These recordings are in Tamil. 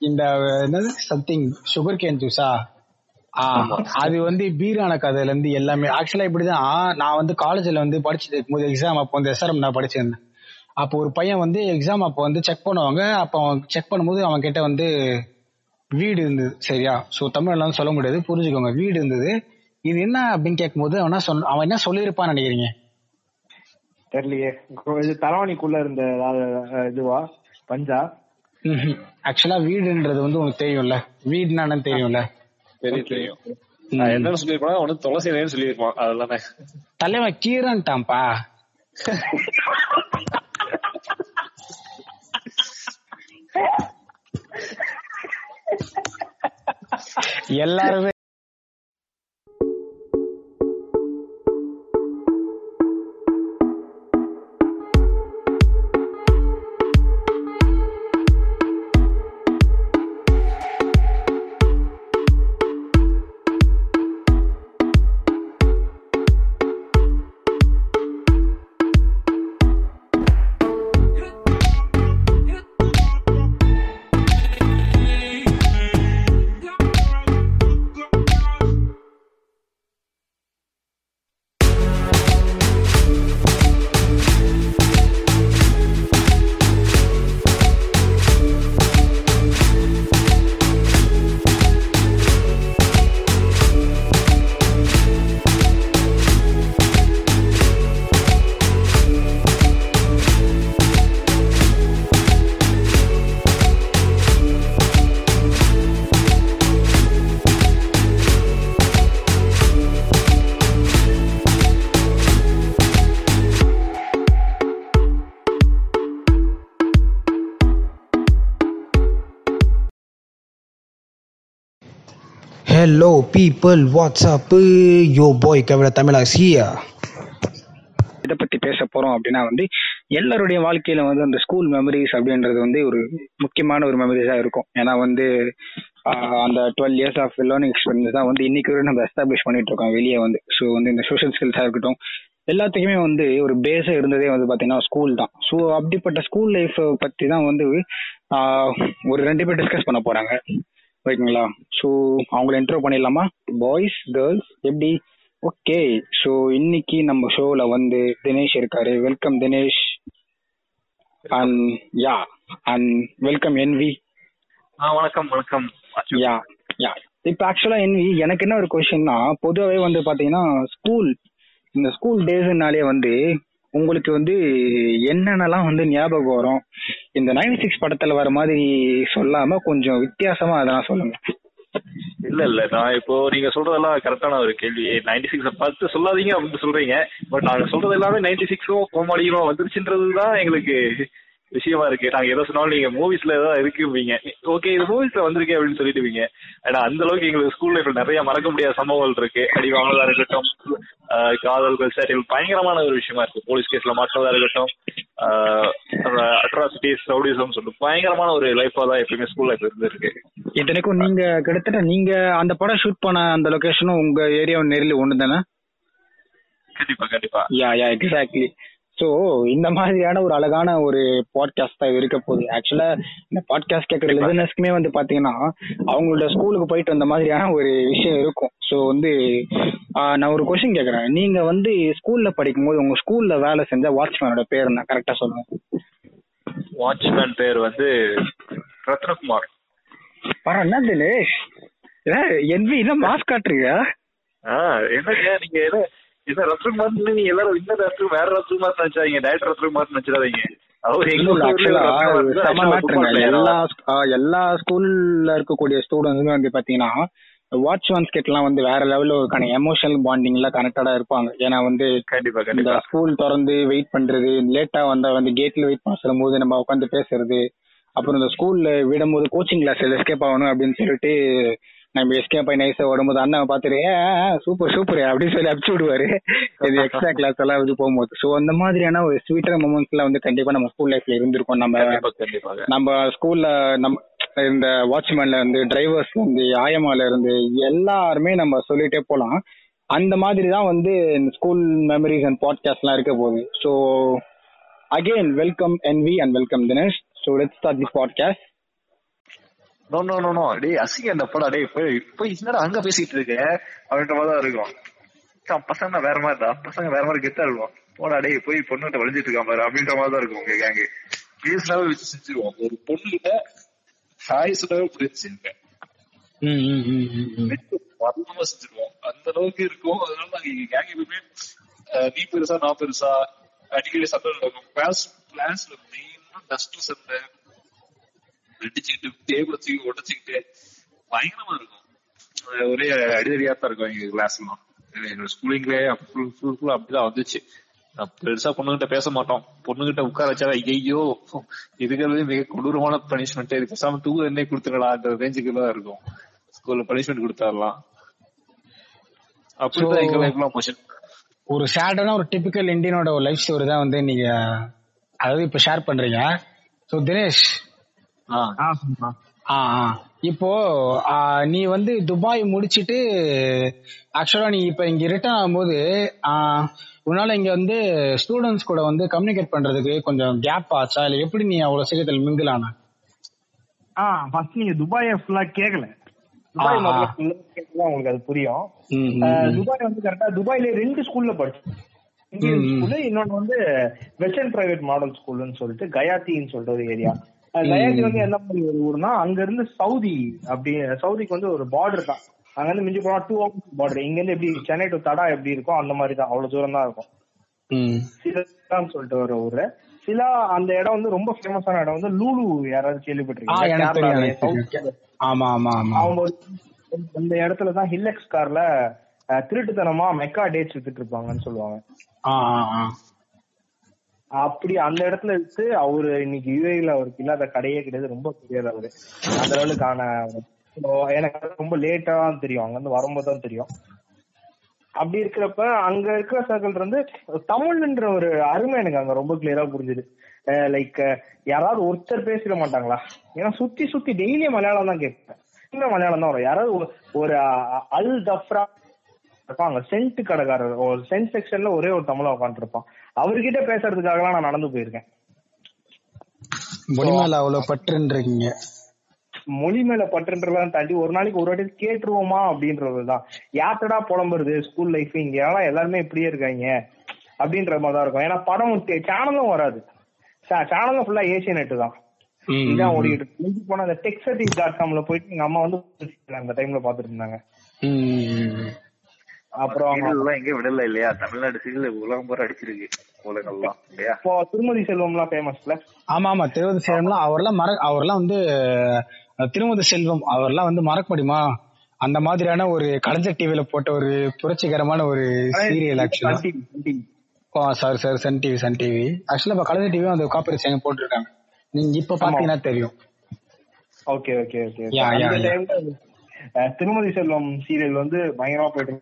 இந்த என்னது? சம்திங் சுகர் கேன் ஜூஸா அது வந்து பீரான கதையில இருந்து எல்லாமே ஆக்சுவலா இப்படிதான். நான் வந்து காலேஜ்ல வந்து படிச்சுட்டு இருக்கும்போது எக்ஸாம் அப்போ வந்து எஸ்ஆர்எம் நான் படிச்சிருந்தேன். அப்போ ஒரு பையன் வந்து எக்ஸாம் அப்போ வந்து செக் பண்ணுவாங்க. அப்போ அவன் செக் பண்ணும்போது அவன் கிட்ட வந்து வீடு இருந்தது சரியா? ஸோ தமிழ்லாம் சொல்ல முடியாது புரிஞ்சுக்கோங்க. வீடு இருந்தது. இது என்ன அப்படின்னு கேட்கும்போது அவன் சொன்ன அவன் என்ன சொல்லியிருப்பான்னு நினைக்கிறீங்க? தெரியலையே. இது தலைவாணிக்குள்ள இருந்த இதுவா? பஞ்சா? ஆக்சுவலா வீடுன்றது வந்து உனக்கு தெரியும்ல. வீடுனா என்னன்னு தெரியும்ல. தெரியும் தெரியும். நான் என்னன்னு சொல்லியிருப்பான் ஒண்ணு துளசி இலைன்னு சொல்லியிருப்பான். அதெல்லாமே தலைவன் கீரன்ட்டான்ப்பா. எல்லாருமே Hello people, what's up? போய் boy Kavira here. இதை பத்தி பேச போறோம் அப்படின்னா வந்து எல்லாருடைய வாழ்க்கையில வந்து அந்த ஸ்கூல் மெமரிஸ் அப்படின்றது வந்து ஒரு முக்கியமான ஒரு மெமரிஸா இருக்கும். ஏன்னா வந்து அந்த twelve years of learning experience தான் வந்து இன்னைக்கு வரை நம்ம எஸ்டாப்ளிஷ் பண்ணிட்டு இருக்கோம் வெளியே வந்து. ஸோ வந்து இந்த சோஷியல் ஸ்கில்ஸா இருக்கட்டும் எல்லாத்துக்குமே வந்து ஒரு பேஸா இருந்ததே வந்து பாத்தீங்கன்னா ஸ்கூல் தான். ஸோ அப்படிப்பட்ட ஸ்கூல் லைஃப் பத்தி தான் வந்து ஒரு ரெண்டு பேர் டிஸ்கஸ் பண்ண போறாங்க. ஓகேங்களா ஸோ அவங்கள இன்ட்ரோ பண்ணிடலாமா? பாய்ஸ் கேர்ள்ஸ் எப்படி? ஓகே ஸோ இன்னைக்கு நம்ம ஷோல வந்து தினேஷ் இருக்காரு. Welcome Dinesh. And yeah and welcome NV ஆ வணக்கம் வணக்கம். யா யா இப்போ ஆக்சுவலா என்வி எனக்கு என்ன ஒரு கொஸ்டின்னா பொதுவாகவே வந்து பாத்தீங்கன்னா ஸ்கூல் இந்த ஸ்கூல் டேஸ்னாலே வந்து உங்களுக்கு வந்து என்னென்னலாம் வந்து ஞாபகம் வரும்? இந்த நைன்டி சிக்ஸ் படத்துல வர மாதிரி சொல்லாம கொஞ்சம் வித்தியாசமா அதெல்லாம் சொல்லுங்க. இல்ல இல்ல. நான் இப்போ நீங்க சொல்றதெல்லாம் கரெக்டான ஒரு கேள்வி. நைன்டி சிக்ஸ் பார்த்து சொல்லாதீங்க அப்படின்னு சொல்றீங்க. பட் நாங்க சொல்றது எல்லாமே நைன்டி சிக்ஸும் கோமாளியும் வந்துருச்சுன்றதுதான் எங்களுக்கு விஷயமா இருக்கு. நாங்க எதோ சொன்னாலும் நீங்க மூவிஸ்ல ஏதாவது இருக்குவீங்க. ஓகே இது மூவிஸ்ல வந்திருக்கே அப்படின்னு சொல்லிட்டுவீங்க ஏன்னா அந்த அளவுக்கு எங்களுக்கு ஸ்கூல் லைஃப்ல நிறைய மறக்க முடியாத சம்பவங்கள் இருக்கு. அடி வாங்குறதா இருக்கட்டும் காதல்கள் சேட்டைகள் பயங்கரமான ஒரு விஷயமா இருக்கு. போலீஸ் கேஸ்ல மாட்டுறதா இருக்கட்டும் அட்ராசிட்டிஸ் ரவுடிசம் சொல்லிட்டு பயங்கரமான ஒரு லைஃபா தான் எப்பயுமே ஸ்கூல் லைஃப் இருந்திருக்கு. இத்தனைக்கும் நீங்க கிட்டத்தட்ட நீங்க அந்த படம் ஷூட் பண்ண அந்த லொகேஷனும் உங்க ஏரியா நேரில் ஒண்ணு தானே கண்டிப்பா கண்டிப்பா. யா யா எக்ஸாக்ட்லி ஸோ இந்த மாதிரியான ஒரு அழகான ஒரு பாட்காஸ்ட் தான் இருக்க போகுது. ஆக்சுவலா இந்த பாட்காஸ்ட் கேட்குற லிசனர்ஸ்க்குமே வந்து பாத்தீங்கன்னா அவங்களோட ஸ்கூலுக்கு போயிட்டு வந்த மாதிரியான ஒரு விஷயம் இருக்கும். ஸோ வந்து நான் ஒரு கொஸ்டின் கேட்குறேன். நீங்க வந்து ஸ்கூல்ல படிக்கும்போது உங்க ஸ்கூல்ல வேலை செஞ்ச வாட்ச்மேனோட பேர் என்ன? கரெக்டா சொல்லுங்க. வாட்ச்மேன் பேர் வந்து ரத்னகுமார். பரவ என்ன தினேஷ்? என்ன மாஸ்க் காட்டுறீங்க? ஆ என்னங்க நீங்க என்ன என்ன ரத்னகுமார் நீங்க எல்லாரும் இந்த ரத்னம் வேற ரத்னகுமார் நினைச்சாதீங்க டேரக்டர் ரத்னகுமார் நினைச்சிடாதீங்க. அவர் எங்க இல்ல, ஊர்ல actually ஒரு ஆ, ரத்னகுமார் செம தான் matter ங்க. actual football எல்லா எல்லா ஸ்கூல்ல இருக்கக்கூடிய ஸ்டூடெண்ட்ஸுமே வந்து பாத்தீங்கன்னா வாட்ச்மேன்ஸ் கிட்டலாம் வந்து வேற லெவல்ல ஒரு எமோஷனல் பாண்டிங்ல கனெக்டடா இருப்பாங்க. ஏன்னா வந்து கண்டிப்பா இந்த ஸ்கூல் திறந்து வெயிட் பண்றது லேட்டா வந்தா வந்து கேட்ல வெயிட் பண்ண சொல்லும்போது நம்ம உட்காந்து பேசுறது அப்புறம் இந்த ஸ்கூல்ல விடும்போது கோச்சிங் கிளாஸ் எஸ்கேப் ஆகணும் அப்படின்னு சொல்லிட்டு நம்ம எஸ்கேப் ஆகி நைஸா வரும்போது அண்ணன் பார்த்துட்டு சூப்பர் சூப்பர் அப்படின்னு சொல்லி அனுப்பிச்சு விடுவாரு. இது எக்ஸ்ட்ரா கிளாஸ் எல்லாம் இது போகும்போது. ஸோ அந்த மாதிரியான ஒரு ஸ்வீட்டர் மூமெண்ட்ஸ்ல வந்து கண்டிப்பா நம்ம ஸ்கூல் லைஃப்ல இருந்திருக்கோம். நம்ம நம்ம ஸ்கூல்ல நம்ம இந்த வாட்ச்மேன்ல இருந்து டிரைவர்ஸ்ல இருந்து ஆயமால இருந்து எல்லாருமே நம்ம சொல்லிட்டே போலாம். அந்த மாதிரி தான் வந்து ஸ்கூல் மெமரிஸ் அண்ட் பாட்காஸ்ட்லாம் இருக்க போகுது. So again welcome NV and welcome Dinesh so let start this podcast no no no no டேய் அசிங்க என்ன போடா டேய் போய் போய் என்னடா அங்க பேசிட்டு இருக்க? அப்படின்ற மாதிரி தான் இருக்கும் பசங்க வேற மாதிரிடா பசங்க வேற மாதிரி கெத்தா இருக்கும். போடா டேய் போய் பொண்ணுகிட்ட வளைஞ்சிட்டு இருக்கான் பாரு அப்படின்ற மாதிரி தான் இருக்கும் உங்க கேங்கு பேசினாவே வச்சு செஞ்சிருவோம். ஒரு பொண்ணு கிட்ட ஹாய் சொன்னாவே பிடிச்சிருக்கேன் ம், ம், ம், ம், ம். வரலாம செஞ்சிருவோம். அந்த அளவுக்கு இருக்கும். அதனால நாங்க எங்க கேங் எப்பவுமே நீ பெருசா நான் பெருசா அடிக்கடி சண்டை நடக்கும். கிளாஸ் கிளாஸ்ல மெயினா டஸ்ட் சண்டை அடிச்சுக்கிட்டு டேபிள் தூக்கி உடச்சுக்கிட்டு பயங்கரமா இருக்கும். ஒரே அடிதடியா தான் இருக்கும் எங்க கிளாஸ்லாம் என்னோட ஸ்கூலிங்லயே ஃபுல் அப்படிதான் வந்துச்சு. பெருசா பொண்ணுகிட்ட பேச மாட்டோம். பொண்ணுகிட்ட உட்கார வச்சா ஐயோ இருக்கிறதே மிக கொடூரமான பனிஷ்மெண்ட் இது பேசாம தூக்கு எண்ணெய் கொடுத்துடலான்ற ரேஞ்சுக்கு தான் இருக்கும். ஸ்கூல்ல பனிஷ்மெண்ட் கொடுத்துடலாம். அப்படிதான் எங்க லைஃப்லாம் போச்சு. ஒரு சேடான ஒரு டிபிக்கல் இந்தியனோட ஒரு லைஃப் ஸ்டோரி தான் வந்து நீங்க அதாவது இப்ப ஷேர் பண்றீங்க. ஸோ தினேஷ் இப்போ ஆ, நீ வந்து துபாய் முடிச்சிட்டு ஆக்சுவலா நீ இப்ப இங்க ரிட்டர்ன் ஆகும்போது உன்னால இங்க வந்து ஸ்டூடெண்ட்ஸ் கூட வந்து கம்யூனிகேட் பண்றதுக்கு கொஞ்சம் கேப் ஆச்சா? இல்ல எப்படி நீ அவ்வளவு சீக்கிரத்தில் மிங்கிள் ஆன? ஆ ஃபர்ஸ்ட் நீங்க துபாயை ஃபுல்லா கேக்கல. துபாய் முதல்ல கேட்டா உங்களுக்கு அது புரியும். துபாய் வந்து கரெக்டா துபாயில ரெண்டு ஸ்கூல்ல படிச்சேன் இந்தியன். ஸ்கூல் இன்னொன்னு வந்து வெஸ்டர்ன் பிரைவேட் மாடல் ஸ்கூல்னு சொல்லிட்டு கயாத்தின்னு சொல்லிட்டு ஒரு ஏரியா கயாத்தி வந்து என்ன மாதிரி ஒரு ஊர்னா அங்க இருந்து சவுதி அப்படி சவுதிக்கு வந்து ஒரு பார்டர் தான். அங்க இருந்து மிஞ்சி போனா டூ ஹவர்ஸ் பார்டர் இங்க இருந்து எப்படி சென்னை டு தடா எப்படி இருக்கும் அந்த மாதிரி தான். அவ்வளவு தூரம் தான் இருக்கும். சிலான்னு சொல்லிட்டு ஒரு ஊரு. சிலா அந்த இடம் வந்து ரொம்ப ஃபேமஸான இடம் வந்து லூலு யாராவது கேள்விப்பட்டிருக்கீங்க ஆமா ஆமா ஆமா. அவங்க அந்த இடத்துல தான் ஹில்லெக்ஸ் கார்ல திருட்டுத்தனமா மெக்கா டேட்ஸ் வித்துட்டு இருப்பாங்கன்னு சொல்லுவாங்க. அப்படி அந்த இடத்துல வச்சு அவரு இன்னைக்கு யூஏல அவருக்கு இல்லாத கடையே கிடையாது. ரொம்ப தெரியாது அவரு. அந்த அளவுக்கான எனக்கு ரொம்ப லேட்டா தான் தெரியும். அங்க இருந்து வரும்போது தான் தெரியும். அப்படி இருக்கிறப்ப அங்க இருக்கிற சர்க்கிள் இருந்து தமிழ்ன்ற ஒரு அருமை எனக்கு அங்க ரொம்ப கிளியரா புரிஞ்சுது. லைக் யாராவது ஒருத்தர் பேசிட மாட்டாங்களா? ஏன்னா சுத்தி சுத்தி டெய்லியும் மலையாளம் தான் கேட்பேன். இன்னும் மலையாளம் தான் வரும். யாராவது ஒரு- அல் தஃப்ரா இருப்பாங்க. சென்ட் கடைக்காரர் ஒரு சென்ட் செக்ஷன்ல ஒரே ஒரு தமிழ உட்காந்துருப்பான் அவர்கிட்ட பேசுறதுக்காகலாம் நான் நடந்து போயிருக்கேன். மொழி மேல அவ்வளவு பற்றுன்றீங்க. மொழி மேல பற்றுன்றதெல்லாம் தாண்டி ஒரு நாளைக்கு ஒரு வாட்டி கேட்டுருவோமா அப்படின்றதுதான் யார்ட்டடா புலம்புறது ஸ்கூல் லைஃப் இங்க? ஏன்னா எல்லாருமே இப்படியே இருக்காங்க. அப்படின்ற மாதிரி தான் இருக்கும். ஏன்னா படம் சேனலும் வராது. சேனலும் ஃபுல்லா ஏசியன் நெட் தான். இதான் ஓடிக்கிட்டு போனா அந்த டெக்ஸடிவ் டாட் காம்ல போயிட்டு எங்க அம்மா வந்து அந்த டைம்ல பாத்துட்டு இருந்தாங்க. அப்புறம் எல்லாம் எங்கேயும் விடல இல்லையா? தமிழ்நாடு சீரியல் உலகம் பூரா அடிச்சிருக்கு உலகம்லாம் இல்லையா? இப்போ திருமதி செல்வம்லாம் ஃபேமஸ்ல ஆமா ஆமா. திருவதி செல்வம்லாம் அவர்லாம் மற அவர்லாம் வந்து திருமதி செல்வம் அவர்லாம் வந்து மறக்க முடியுமா அந்த மாதிரியான ஒரு கலைஞர் டிவில போட்ட ஒரு புரட்சிகரமான ஒரு serial actually sorry sir Sun TV Sun TV actually இப்ப கலைஞர் டிவி அந்த காப்பி சேனல் போட்டிருக்காங்க. நீங்க இப்ப பாத்தீங்கன்னா தெரியும். ஓகே ஓகே ஓகே திருமதி செல்வம் சீரியல் வந்து பயங்கரமா போயிட்டு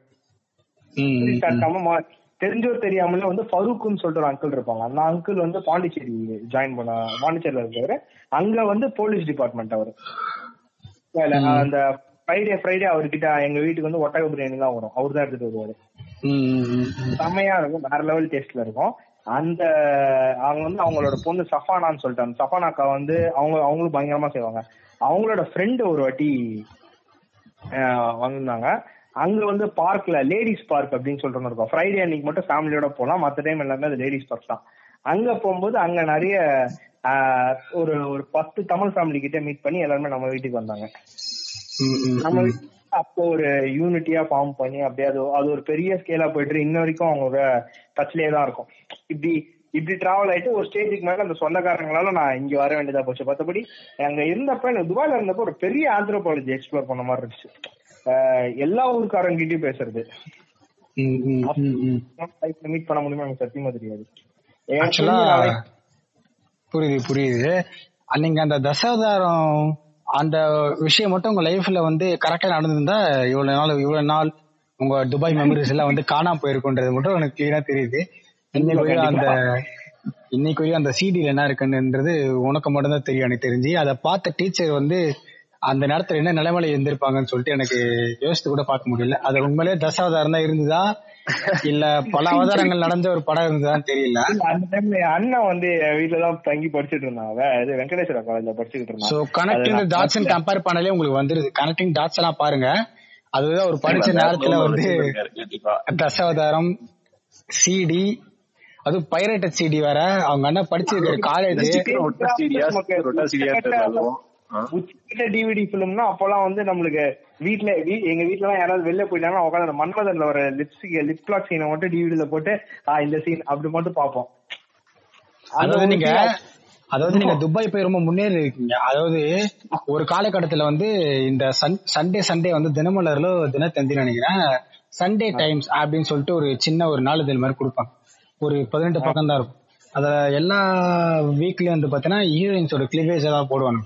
இருக்கு. ம், ம், ம். தட்டாம மா- தெரிஞ்சோ தெரியாமலே வந்து ஃபருக்குன்னு சொல்லிட்டு ஒரு அங்கிள் இருப்பாங்க. அந்த அங்கிள் வந்து பாண்டிச்சேரி ஜாயின் பண்ண பாண்டிச்சேரியில இருக்காரு அங்க வந்து போலீஸ் டிபார்ட்மெண்ட் அவரு. அந்த ஃப்ரைடே ஃப்ரைடே அவர்கிட்ட எங்க வீட்டுக்கு வந்து ஒட்டக பிரியாணி தான் வரும். அவர் தான் எடுத்துட்டு வருவாரு. செம்மையா இருக்கும். வேற லெவல் டேஸ்ட்ல இருக்கும். அந்த அவங்க வந்து அவங்களோட பொண்ணு சஃபானான்னு சொல்லிட்டு அந்த சஃபானா அக்கா வந்து அவங்க அவங்களும் பயங்கரமா செய்வாங்க. அவங்களோட ஃப்ரெண்டு ஒரு வாட்டி வந்திருந்தாங்க. அங்க வந்து பார்க்ல லேடிஸ் பார்க் அப்படின்னு ஒண்ணு இருக்கும். ஃப்ரைடே அன்னைக்கு மட்டும் ஃபேமிலியோட போலாம். மத்த டைம் எல்லாமே அது லேடிஸ் பார்க் தான். அங்க போகும்போது அங்க நிறைய ஒரு ஒரு பத்து தமிழ் ஃபேமிலி கிட்ட மீட் பண்ணி எல்லாருமே நம்ம வீட்டுக்கு வந்தாங்க. நம்ம அப்போ ஒரு யூனிட்டியா ஃபார்ம் பண்ணி அப்படியே அது அது ஒரு பெரிய ஸ்கேலா போயிட்டு இன்ன வரைக்கும் அவங்களோட டச்லயே தான் இருக்கும். இப்படி இப்படி டிராவல் ஆயிட்டு ஒரு ஸ்டேஜுக்கு மேல அந்த சொந்தக்காரங்களால நான் இங்க வர வேண்டியதா போச்சு. மத்தபடி அங்க இருந்தப்ப எனக்கு துபாயில இருந்தப்ப ஒரு பெரிய ஆந்த்ரோபாலஜி எக்ஸ்ப்ளோர் பண்ண மாதிரி இருந்துச்சு. எல்லா ஊருக்காரங்கிட்டயும் பேசுறது. மீட் பண்ண முடியுமா எனக்கு சத்தியமா தெரியாது புரியுது புரியுது. நீங்க அந்த தசாவதாரம் அந்த விஷயம் மட்டும் உங்க லைஃப்ல வந்து கரெக்டா நடந்திருந்தா இவ்வளவு நாள் இவ்வளவு நாள் உங்க துபாய் மெமரிஸ் எல்லாம் வந்து காணாம போயிருக்குன்றது மட்டும் எனக்கு கிளியரா தெரியுது. இன்னைக்கு அந்த இன்னைக்கு அந்த சிடில என்ன இருக்குன்றது உனக்கு மட்டும்தான் தெரியும் எனக்கு தெரிஞ்சு. அதை பார்த்த டீச்சர் வந்து அந்த நேரத்துல என்ன நிலைமையில இருந்திருப்பாங்கன்னு சொல்லிட்டு எனக்கு யோசித்து கூட பார்க்க முடியல அது உண்மையிலேயே தசாவதாரம் தான் இருந்ததா இல்ல பல அவதாரங்கள் நடந்த ஒரு படம் இருந்ததான்னு தெரியல அந்த டைம்ல அண்ணன் வந்து என் வீட்டுல தான் தங்கி படிச்சுட்டு இருந்தான் அவன் வெங்கடேஸ்வரா காலேஜ்ல படிச்சுட்டு சோ இருந்தான் கனெக்டிங் அது டாட்ஸ் கம்பேர் பண்ணாலே உங்களுக்கு வந்துருது கனெக்டிங் டாட்ஸ் எல்லாம் பாருங்க அதுதான் ஒரு படிச்ச நேரத்துல வந்து தசாவதாரம் சிடி அது பைரேட்டட் சிடி வேற அவங்க அண்ணன் படிச்சிருக்காரு காலேஜ் உச்சிக்கிட்ட டிவிடி பிலிம்னா அப்பெல்லாம் வந்து நம்மளுக்கு வீட்ல வீ- எங்க வீட்ல எல்லாம் யாராவது வெளில போயிட்டாங்கன்னா உட்காந்து அந்த மன்மதன்ல ஒரு லிப்ஸ்டிக் லிப் கிளாக் சீனை மட்டும் டிவிடில போட்டு ஆ இந்த சீன் அப்படி மட்டும் பார்ப்போம். அந்த அதாவது நீங்க அதாவது நீங்க துபாய் போய் ரொம்ப முன்னேறி இருக்கீங்க. அதாவது ஒரு காலகட்டத்துல வந்து இந்த சண்டே சண்டே வந்து தினமலர்ல தினத்தந்தி நினைக்கிறேன். சண்டே டைம்ஸ் அப்படின்னு சொல்லிட்டு ஒரு சின்ன ஒரு நாளிதழ் மாதிரி கொடுப்பாங்க. ஒரு பதினெட்டு பக்கம் தான் இருக்கும். அத எல்லா வீக்லயும் வந்து பாத்தீங்கன்னா ஹீரோயின்ஸோட கிளிவேஜ் எல்லாம் போடுவாங்க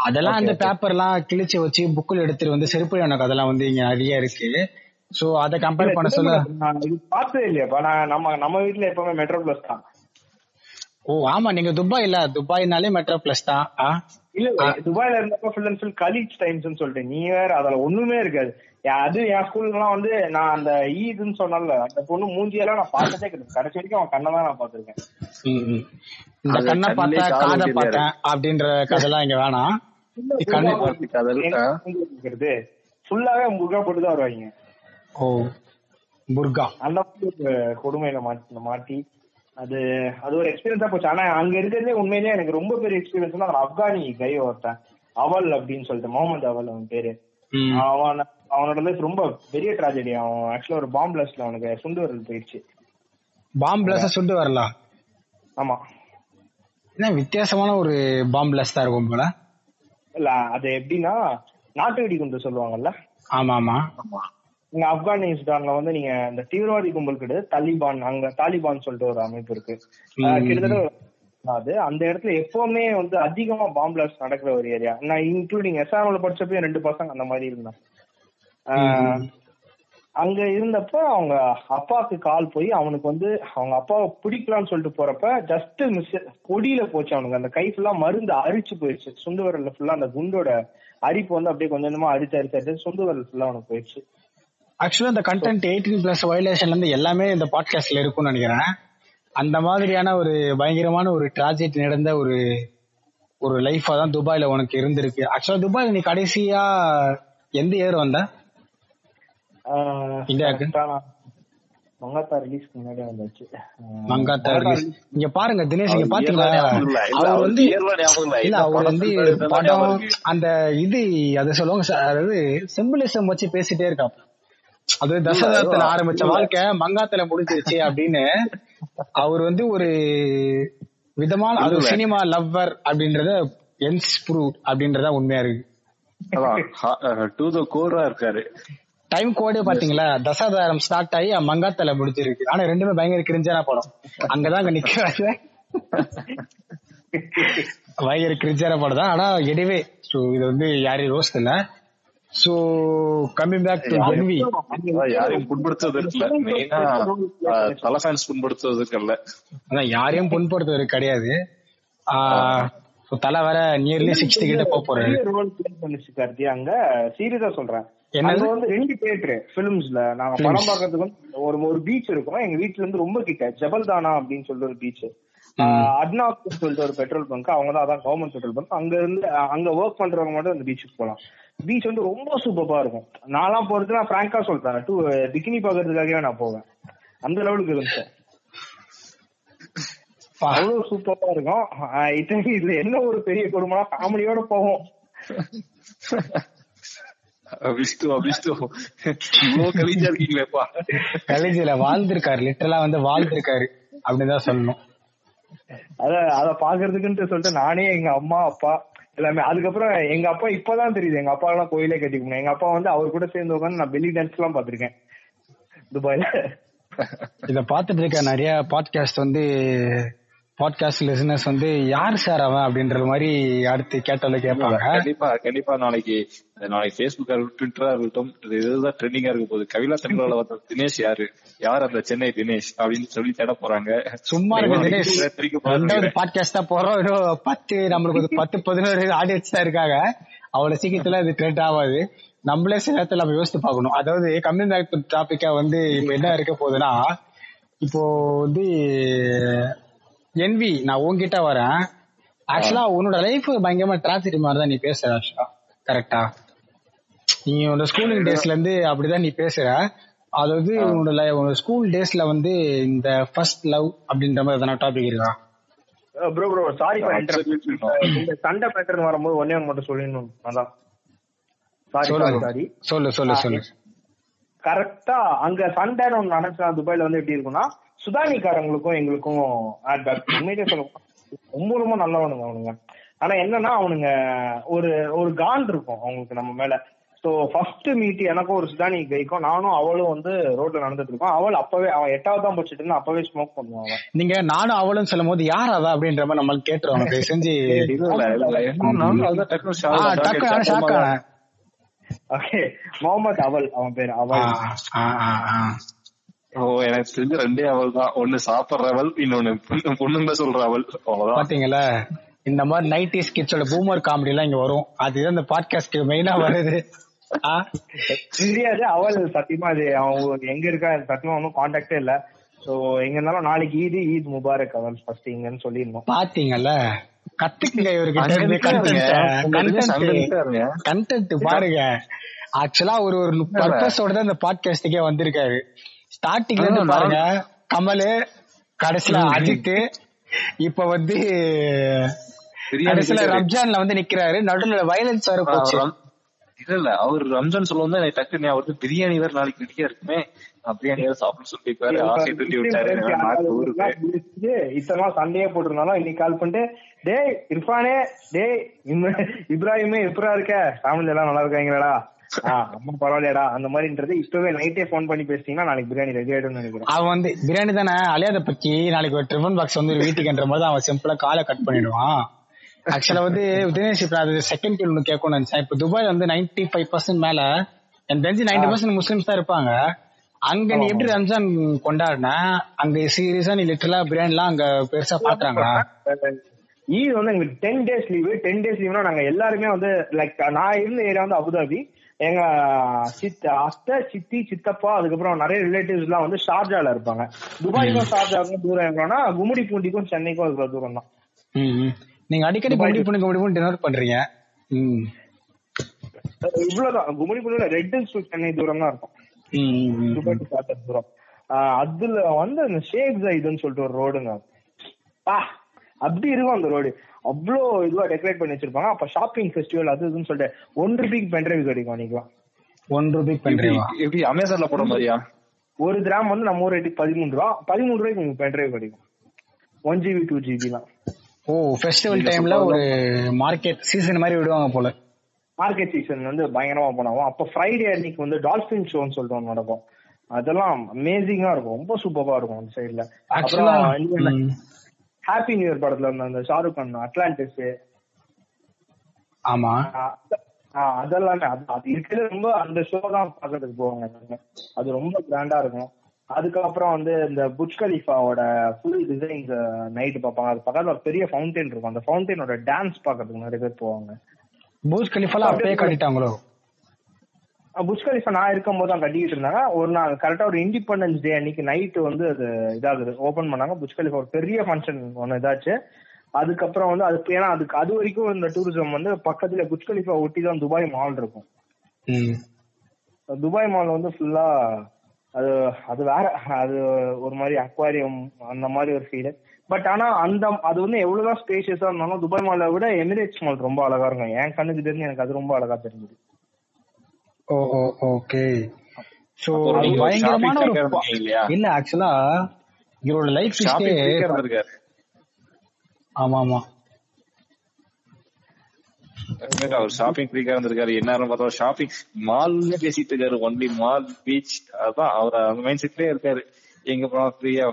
அதெல்லாம் அந்த பேப்பர்லாம் கிழிச்சு வச்சு புக்கில் எடுத்துட்டு வந்து செருப்பு எனக்கு அதெல்லாம் வந்து இங்க நிறைய இருக்கு. சோ அதை கம்பேர் பண்ண சொல்ல. நான் பார்த்ததே இல்லையாப்பா நான் நம்ம நம்ம வீட்ல எப்பவுமே மெட்ரோ பிளஸ் தான். ஓ ஆமா நீங்க துபாய் இல்ல துபாய்னாலே மெட்ரோ பிளஸ் தான். ஆ? இல்ல துபாய்ல இருந்தப்ப full and full Khaleej Times சொல்லிட்டு நீ வேற அதுல ஒண்ணுமே இருக்காது. அது என் ஸ்கூல்லாம் வந்து நான் அந்த ஈதுன்னு சொன்னல அந்த பொண்ணு மூஞ்சியெல்லாம் நான் பார்த்ததே கிடையாது. கடைசி வரைக்கும் அவன் கண்ணை தான் நான் பார்த்திருக்கேன். இந்த கண்ணை பார்த்தேன் காதை. பார்த்தேன் அப்படின்ற கதைலாம் இங்க வேணாம். ஃபுல்லாவே முருகா போட்டு தான் வருவாங்க. ஓ புர்கா அந்த கொடுமையில மாட்டி மாட்டி. அது அது ஒரு எக்ஸ்பீரியன்ஸா போச்சு. ஆனா அங்க இருக்கிறதே உண்மையிலேயே எனக்கு ரொம்ப பெரிய எக்ஸ்பீரியன்ஸ் தான் ஆப்கானி கை ஒருத்தன். அவல் அப்படின்னு சொல்லிட்டு முகமது அவல் அவன் பேரு. அவன் அவனோட லைஃப் ரொம்ப பெரிய ட்ராஜடி அவன் ஆக்சுவலா ஒரு பாம்பு பிளாஸ்ட்ல அவனுக்கு சுண்டு வரல் போயிடுச்சு பாம் பிளஸ் சுட்டு வரலாம் ஆமா. என்ன வித்தியாசமான ஒரு பாம் பிளஸ் தான் இருக்கும் போல? இல்ல அது எப்படின்னா நாட்டு வெடி குண்டு சொல்லுவாங்கல்ல? ஆமா ஆமா இங்க ஆப்கானிஸ்தான்ல வந்து நீங்க இந்த தீவிரவாதி கும்பல் கிடையாது தாலிபான் அங்க தாலிபான் சொல்லிட்டு ஒரு அமைப்பு இருக்கு. கிட்டத்தட்ட அது. அந்த இடத்துல எப்பவுமே வந்து அதிகமா பாம்பு பிளாஸ்ட் நடக்கிற ஒரு ஏரியா நான் இன்க்ளூடிங் எஸ்ஆர்எம்ல படிச்சப்பயும் ரெண்டு பசங்க அந்த மாதிரி இருந்தாங்க. அஹ் அங்க இருந்தப்ப அவங்க அப்பாவுக்கு கால் போய் அவனுக்கு வந்து அவங்க அப்பாவை பிடிக்கலாம்னு சொல்லிட்டு போறப்ப ஜஸ்ட் மிஸ் பொடியில போச்சு அவனுக்கு. அந்த கை ஃபுல்லா மருந்து அரிச்சு போயிடுச்சு சுண்டு விரல்ல ஃபுல்லா அந்த குண்டோட அரிப்பு வந்து அப்படியே கொஞ்சம் கொஞ்சமா அரிச்சு அரிச்சு அரிச்சு சுண்டு விரல் ஃபுல்லா அவனுக்கு போயிடுச்சு ஆக்சுவலா இந்த கண்டென்ட் எயிட்டீன் பிளஸ் வயலேஷன்ல இருந்து எல்லாமே இந்த பாட்காஸ்ட்ல இருக்கும்னு நினைக்கிறேன். அந்த மாதிரியான ஒரு பயங்கரமான ஒரு ட்ராஜடி நடந்த ஒரு ஒரு லைஃபா தான் துபாயில உனக்கு இருந்திருக்கு. ஆக்சுவலா துபாயில நீ கடைசியா எந்த இயர் வந்த ஆஹ் இந்தியாவுக்கு? correct ஆ நான் மங்காத்தா ரிலீஸ்க்கு முன்னாடி வந்தாச்சு. ஆஹ் மங்காத்தா release. இங்க பாருங்க தினேஷ் இங்க பாத்தீங்களா? அவர் வந்து இல்ல. அவர் வந்து படம் அந்த இது அதை சொல்லுவாங்க அதாவது சிம்பிளிசம் வச்சு பேசிட்டே இருக்கான் அது தசரதத்துல ஆரம்பிச்ச வாழ்க்கை மங்காத்துல முடிஞ்சிருச்சு அப்படின்னு அவர் வந்து ஒரு விதமான அது சினிமா லவ்வர் அப்படின்றத என்ஸ் ப்ரூவ் அப்படின்றத உண்மையா இருக்கு. டு த கோரா இருக்காரு. டைம் கோடே பாத்தீங்களா? தசாதாரம் ஸ்டார்ட் ஆகி மங்காத்தல முடிஞ்சிருக்கு ஆனா ரெண்டுமே பயங்கர கிரிஞ்சான படம். அங்கதான் அங்க நிக்கிறாங்க. பயங்கர கிரிஞ்சான படம் தான். ஆனா எனிவே சோ இது வந்து யாரையும் ரோஸ்ட் இல்ல. So coming back to NV யாரையும் புண்படுத்துவதற்கு இல்ல. மெயினா தலை ஃபேன்ஸ் புண்படுத்துவதற்கு இல்ல. அதான் யாரையும் புண்படுத்துவது கிடையாது. தலை வேற நியர்லி சிக்ஸ்டி கிட்ட போக போறாரு. ரோல் பிளே பண்ணிச்சு கார்த்தி அங்க சீரியஸா சொல்றேன்? அங்க வந்து ரெண்டு தியேட்டர் பிலிம்ஸ்ல நாங்க படம் பார்க்கறதுக்கு வந்து ஒரு ஒரு பீச் இருக்கும். எங்க வீட்ல இருந்து ரொம்ப கிட்ட. ஜபல்தானா அப்படின்னு சொல்லிட்டு ஒரு பீச் அட்னாக் சொல்லிட்டு ஒரு பெட்ரோல் பங்க் அவங்க தான் அதான் கவர்மெண்ட் பெட்ரோல் பங்க் அங்க இருந்து அங்க ஒர்க் பண்றவங்க மட்டும் அந்த பீச்சுக்கு போலாம் பீச் வந்து ரொம்ப சூப்பரா இருக்கும். நான்லாம் போறது நான் பிராங்கா சொல்றேன். டூ பிகினி பாக்குறதுக்காகவே நான் போவேன். அந்த லெவலுக்கு இருந்துச்சு. அவ்வளவு சூப்பரா இருக்கும். இதுல என்ன ஒரு பெரிய குடும்பம் ஃபேமிலியோட போவோம். விஷ்ணு விஷ்ணு. இவ்வளவு கவிஞா இருக்கீங்களேப்பா. காலேஜ்ல வாழ்ந்திருக்காரு லிட்டரலா வந்து வாழ்ந்திருக்காரு அப்படிதான் சொல்லணும். அத அத பாக்குறதுக்குன்ட்டு சொல்லிட்டு நானே எங்க அம்மா அப்பா எல்லாமே அதுக்கப்புறம் எங்க அப்பா இப்பதான் தெரியுது. எங்க அப்பா எல்லாம் கோயிலே கட்டிக்கணும் எங்க அப்பா வந்து அவர் கூட சேர்ந்து உட்காந்து நான் பெல்லி டான்ஸ் எல்லாம் பாத்திருக்கேன் துபாயில. இத பாத்துட்டு இருக்க நிறைய பாட்காஸ்ட் வந்து பாட்காஸ்ட் லிசனர்ஸ் வந்து யார் சார் அவன்? அப்படின்ற மாதிரி அடுத்து கேட்டால கேட்பாங்க. கண்டிப்பா கண்டிப்பா நாளைக்கு நாளைக்கு பேஸ்புக்கா இருக்கட்டும் ட்விட்டரா இருக்கட்டும் இது இதுதான் ட்ரெண்டிங்கா இருக்க போகுது. கவிலா தமிழால வந்த தினேஷ் யாரு? யார் அந்த சென்னை தினேஷ்? அப்படின்னு சொல்லி தேட போறாங்க. சும்மா இருக்க தினேஷ். ரெண்டாவது பாட்காஸ்ட் தான் போறோம். இன்னும் பத்து நம்மளுக்கு ஒரு பத்து பதினோரு ஆடியன்ஸ் தான் இருக்காங்க. அவ்வளவு சீக்கிரத்துல அது ட்ரெண்ட் ஆகாது. நம்மளே சில நேரத்துல நம்ம யோசித்து பார்க்கணும். அதாவது பேக் டாபிக்கா வந்து இப்ப என்ன இருக்க போகுதுன்னா இப்போ வந்து என்வி நான் உன்கிட்ட வரேன். ஆக்சுவலா உன்னோட லைஃப் பயங்கரமா டிராஜடி மாதிரி தான் நீ பேசுற ஆக்சுவலா கரெக்டா நீ உன்னோட ஸ்கூலிங் டேஸ்ல இருந்து அப்படிதான் நீ பேசுற. அதாவது உன்னோட உன்னோட ஸ்கூல் டேஸ்ல வந்து இந்த ஃபர்ஸ்ட் லவ் அப்படின்ற மாதிரி எதனா டாபிக் இருக்கா? Bro bro sorry no. இந்த சண்டை பேட்டர்ன் வரும்போது ஒன்னே ஒன்று மட்டும் சொல்லிடணும். அதான். சாரி சாரி சொல்லு சாரி சொல்லு சொல்லு சொல்லு. கரெக்டா அங்க சண்டைன்னு ஒண்ணு நடந்துச்சுன்னா துபாய்ல வந்து எப்படி இருக்கும்னா சுதானிக்காரங்களுக்கும் எங்களுக்கும் ஆட் பேக் உண்மையிலே சொல்ல ரொம்ப ரொம்ப நல்லவனுங்க அவனுங்க. ஆனா என்னன்னா அவனுங்க ஒரு ஒரு காண்ட் இருக்கும் அவங்களுக்கு நம்ம மேல. சோ ஃபர்ஸ்ட் மீட் எனக்கும் ஒரு சுதானி கைக்கும் நானும் அவளும் வந்து ரோட்ல நடந்துட்டு இருக்கோம். அவள் அப்பவே அவன் எட்டாவது தான் படிச்சுட்டு இருந்தா அப்பவே ஸ்மோக் பண்ணுவான் அவன். நீங்க நானும் அவளும் சொல்லும் போது யார் அவ? அப்படின்ற மாதிரி நம்மளுக்கு கேட்டுருவாங்க செஞ்சு ஓகே முகமது அவள் அவன் பேரு அவள். ஆ, ஆ, ஆ. ஓ எனக்கு தெரிஞ்ச ரெண்டே அவள் தான். ஒண்ணு சாப்பிடுற அவள் இன்னொன்னு பொண்ணு பொண்ணுங்க சொல்ற அவள். அவ்வளவுதான். பாத்தீங்களா? இந்த மாதிரி நைன்டிஸ் கிட்ஸோட பூமர் காமெடி எல்லாம் இங்க வரும். அதுதான் இந்த பாட்காஸ்ட்க்கு மெயினா வருது. ஆ, தெரியாது அவள் சத்தியமா அது அவங்க எங்க இருக்கா சத்தியமா ஒன்னும் கான்டாக்டே இல்ல. சோ எங்க இருந்தாலும் நாளைக்கு ஈது ஈத் முபாரக் அவள் ஃபர்ஸ்ட் இங்கன்னு சொல்லிருந்தோம் பாத்தீங்கல்ல கத்துக்குங்க நிக்காருங்க. கண்டென்ட் பாருங்க. ஆக்சுவலா ஒரு ஒரு பர்பஸோட தான் இந்த பாட்காஸ்டுக்கே வந்திருக்காரு. ஸ்டார்டிங்ல இருந்து பாருங்க கமல் கடைசியில அஜித் இப்ப வந்து கடைசியில. ரம்ஜான்ல வந்து நிக்கிறாரு. நடுவுல வயலன்ஸ் வர போச்சு. இல்ல இல்ல அவர் ரம்ஜான் சொல்லுவோம் தான் எனக்கு டக்கு ஞாபகம் வருது. பிரியாணி வேற நாளைக்கு ரெடியா இருக்குமே. நான் பிரியாணி வேற சாப்பிட சொல்லிருக்காரு ஆசை தூண்டி விட்டாரு. இத்தனை நாள் சண்டையே போட்டிருந்தாலும் இன்னைக்கு கால் பண்ணிட்டு டேய் இர்ஃபானே டேய் இப்ராஹிமே எப்பரா இருக்க? ஃபேமிலி எல்லாம் நல்லா இருக்காங்களா ஆஹ் அம்மா பரவாயில்லையடா. அந்த மாதிரின்றது இப்பவே நைட்டே ஃபோன் பண்ணி பேசிட்டீங்கன்னா நாளைக்கு பிரியாணி ரெடி ஆயிடும்னு நினைக்கிறேன். அவன் வந்து பிரியாணி தானே அழியாத பக்கி நாளைக்கு ஒரு ட்ரிபன் பாக்ஸ் வந்து ஒரு வீட்டுக்குன்ற மாதிரி அவன் சிம்பிளா காலை கட் பண்ணிடுவான். ஆக்சுவலா வந்து தினேஷ் இப்ப அது செகண்ட் கேள்வி ஒன்று கேட்கணும்னு நினைச்சேன். இப்ப துபாய் வந்து நைன்டி ஃபைவ் பர்சன்ட் மேல எனக்கு தெரிஞ்சு நைன்டி பர்சன்ட் முஸ்லிம்ஸ் தான் இருப்பாங்க. அங்க நீ எப்படி ரம்ஜான் கொண்டாடின? அங்க சீரியஸா நீ லிட்டரலா பிரியாணி எல்லாம் அங்க பெருசா பாக்குறாங்களா? ஈத் வந்து எங்களுக்கு ten days leave ten days லீவ்னா நாங்க எல்லாருமே வந்து லைக் நான் இருந்த ஏரியா வந்து அபுதாபி. எங்க சித்த அத்தை சித்தி சித்தப்பா அதுக்கப்புறம் நிறைய ரிலேட்டிவ்ஸ் எல்லாம் வந்து ஷார்ஜால இருப்பாங்க. துபாய்க்கும் ஷார்ஜாவுக்கும் தூரம் எவ்வளோனா கும்முடி பூண்டிக்கும் சென்னைக்கும் இருக்கிற தூரம் தான். நீங்க அடிக்கடி குண்டி பண்ணி குண்டி பண்ணி டினர் பண்றீங்க. இவ்வளவுதான். கும்முடி பூண்டில ரெட் ஹில்ஸ் to சென்னை தூரம் தான் இருக்கும். துபாய் to ஷார்ஜா தூரம். அதுல வந்து அந்த ஷேக் ஜைடுன்னு சொல்லிட்டு ஒரு ரோடுங்க. பா அப்படி இருக்கும் அந்த ரோடு. அவ்வளோ இதுவா டெக்கரேட் பண்ணி வச்சிருப்பாங்க. அப்ப ஷாப்பிங் ஃபெஸ்டிவல் அது இதுன்னு சொல்லிட்டு ஒன் ருபிக்கு பென்ட்ரைவ் கிடைக்கும் அன்னைக்குலாம் ஒன் ரூபி எப்படி பண்றீங்களா எப்படி அமேசான்ல போட மாதிரியா? ஒரு கிராம் வந்து நம்ம ஊர் ரேட்டுக்கு பதிமூணு ரூபா. பதிமூணு ரூபாய்க்கு உங்களுக்கு பென்ட்ரைவ் கிடைக்கும். ஒன் ஜிபி டூ ஜிபிலாம் ஓ ஃபெஸ்டிவல் டைம்ல ஒரு மார்க்கெட் சீசன் மாதிரி விடுவாங்க போல. மார்க்கெட் சீசன் வந்து பயங்கரமா போனாவும் அப்ப ஃப்ரைடே அன்னைக்கு வந்து டால்பின் ஷோன்னு சொல்லிட்டு ஒன்று நடக்கும். அதெல்லாம் அமேசிங்கா இருக்கும். ரொம்ப சூப்பரா இருக்கும் அந்த சைடுல ஹாப்பி நியூ இயர் படத்துல இருந்த அந்த ஷாருக் கான் அட்லாண்டிஸ் ஆமா. அதெல்லாமே அது இருக்கிறது ரொம்ப அந்த ஷோ தான் பாக்குறதுக்கு போவாங்க. அது ரொம்ப கிராண்டா இருக்கும். அதுக்கப்புறம் வந்து இந்த புஜ் கலீஃபாவோட ஃபுல் டிசைன்ஸ் நைட் பார்ப்பாங்க. அது பக்கத்துல ஒரு பெரிய ஃபவுண்டைன் இருக்கும். அந்த ஃபவுண்டைனோட டான்ஸ் பாக்குறதுக்கு நிறைய பேர் போவாங்க. பூஸ் கலிஃபால அப்பயே கட்டிட்டாங்களோ? புஷ் கலிஃபா நான் இருக்கும் போது தான் கட்டிக்கிட்டு இருந்தாங்க. ஒரு நாள் கரெக்டா ஒரு இண்டிபெண்டன்ஸ் டே அன்னைக்கு நைட்டு வந்து அது இதாகுது. ஓபன் பண்ணாங்க. புஷ் கலிஃபா ஒரு பெரிய ஃபங்க்ஷன் ஒன்று இதாச்சு. அதுக்கப்புறம் வந்து அதுக்கு ஏன்னா அதுக்கு அது வரைக்கும் இந்த டூரிசம் வந்து பக்கத்துல புஷ் கலிஃபா ஒட்டி தான் துபாய் மால் இருக்கும். துபாய் மால் வந்து ஃபுல்லா அது அது வேற அது ஒரு மாதிரி அக்வாரியம் அந்த மாதிரி ஒரு ஃபீல் பட் ஆனா அந்த அது வந்து எவ்வளவுதான் ஸ்பேஷியஸா இருந்தாலும் துபாய் மாலை விட எமிரேட்ஸ் மால் ரொம்ப அழகா இருக்கும். என் கண்ணுக்கு தெரிஞ்சு எனக்கு அது ரொம்ப அழகா தெரிஞ்சது. ஓ ஓ ஓகே சோ பயங்கரமான shopping ஒரு? இல்ல ஆக்சுவலா இவரோட லைஃப் ஷாப்பிங் இருந்திருக்காரு ஆமா ஆமா அவர் ஷாப்பிங் ஃப்ரீக்கா இருந்திருக்காரு என்ன பார்த்தா ஷாப்பிங் மால்னு பேசிட்டு இருக்காரு. ஒன்லி மால் பீச் அதான் அவர் அந்த மைண்ட் செட்லயே இருக்காரு. எங்க போனா ஃப்ரீயா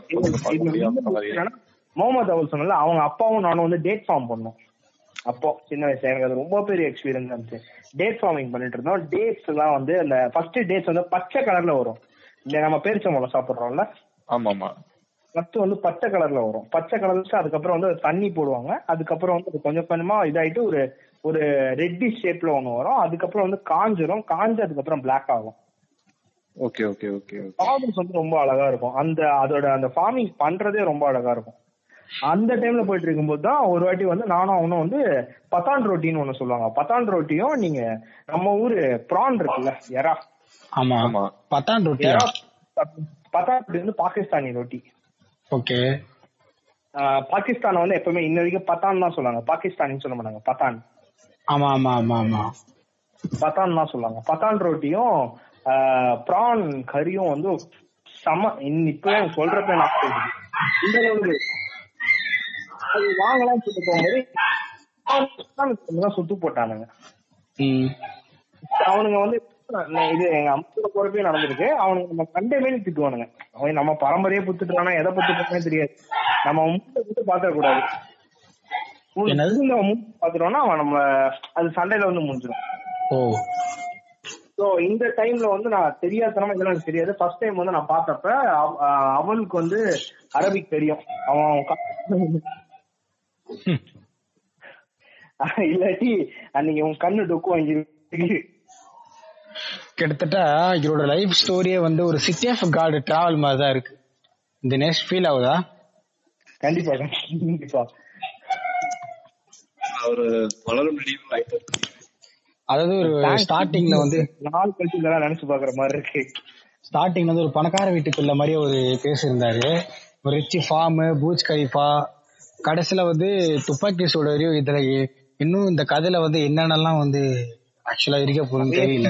முகமது அவல் சொன்னல அவங்க அப்பாவும் நானும் வந்து டேட் ஃபார்ம் பண்ணோம். அப்போ சின்ன வயசுல. எனக்கு அது ரொம்ப பெரிய எக்ஸ்பீரியன்ஸ் இருந்துச்சு. டேட் ஃபார்மிங் பண்ணிட்டு இருந்தோம் டேட்ஸ் எல்லாம் வந்து அந்த ஃபர்ஸ்ட் டேட்ஸ் வந்து பச்சை கலர்ல வரும். இந்த நம்ம பேரிச்சம்பழம் சாப்பிடுறோம்ல? ஆமா ஆமா ஃபர்ஸ்ட் வந்து பச்சை கலர்ல வரும். பச்சை கலர்ல அதுக்கப்புறம் வந்து தண்ணி போடுவாங்க. அதுக்கப்புறம் வந்து கொஞ்சம் கொஞ்சமா இதாயிட்டு ஒரு ஒரு ரெட்டிஷ் ஷேப்ல ஒண்ணு வரும். அதுக்கப்புறம் வந்து காஞ்சிரும். காஞ்சு அதுக்கப்புறம் பிளாக் ஆகும். ஓகே ஓகே ஓகே ஃபார்மிங்ஸ் வந்து ரொம்ப அழகா இருக்கும். அந்த அதோட அந்த ஃபார்மிங் பண்றதே ரொம்ப அழகா இருக்கும். அந்த டைம்ல போயிட்டு இருக்கும்போது தான் ஒரு வாட்டி வந்து நானும் அவனும் வந்து பத்தான் ரொட்டின்னு ஒண்ணு சொல்லுவாங்க. பத்தான் ரொட்டியும் நீங்க நம்ம ஊரு ப்ரான் இருக்குல்ல எறா. ஆமா. ஆமா. பத்தான் ரொட்டியா? எறா பத்தான் ரொட்டி வந்து பாகிஸ்தானி ரொட்டி. ஓகே. ஆஹ் பாகிஸ்தான் வந்து எப்பவுமே இன்ன வரைக்கும் பத்தான் தான் சொல்லுவாங்க. பாகிஸ்தானின்னு சொல்ல மாட்டாங்க. பத்தான் ஆமா ஆமா ஆமா ஆமா. பத்தான் தான் சொல்லுவாங்க. பத்தான் ரொட்டியும் ப்ரான் கறியும் வந்து செம இன்ன- இப்ப சொல்றப்ப நான். இந்த அளவுக்கு அது வாங்கலாம் சொல்லி போகும்போது அவனுக்கு சுத்து போட்டானுங்க. அவனுங்க வந்து இது எங்க அம்மாவோட போறப்பே நடந்திருக்கு. அவனுங்க நம்ம கண்டே மேலே திட்டுவானுங்க. அவன் நம்ம பரம்பரையே புத்துட்டானா எதை புத்துட்டானே தெரியாது. நம்ம முட்டை புத்து பாத்திர கூடாது? பாத்துட்டோம்னா அவன் நம்ம அது சண்டையில வந்து முடிஞ்சிடும். சோ இந்த டைம்ல வந்து நான் தெரியாதனமா இதெல்லாம் எனக்கு தெரியாது. ஃபர்ஸ்ட் டைம் வந்து நான் பார்த்தப்ப அவ- அஹ் அவளுக்கு வந்து அரபிக் தெரியும். அவன் இல்லாட்டி அன்னைக்கு உன் கண்ணு டொக்கு வாங்கி கிட்டத்தட்ட இவரோட லைஃப் ஸ்டோரியே வந்து ஒரு சிட்டி ஆஃப் காட் டிராவல் மாதிரி தான் இருக்கு. தினேஷ் ஃபீல் ஆகுதா? கண்டிப்பா கண்டிப்பா. ஒரு வளரும் ஆயிட்டாரு. அதாவது ஒரு ஸ்டார்டிங்ல வந்து நாள் கழிச்சு இதெல்லாம் நினைச்சு பாக்குற மாதிரி இருக்கு. ஸ்டார்டிங்ல வந்து ஒரு பணக்கார வீட்டுக்குள்ள மாதிரி ஒரு பேசியிருந்தாரு. ஒரு ரிச் ஃபார்ம் பூஜ் கலிஃபா கடைசியில வந்து துப்பாக்கி சூடரையும் இதுல இன்னும் இந்த கதையில வந்து என்னென்னலாம் வந்து ஆக்சுவலா இருக்க போகுதுன்னு தெரியல.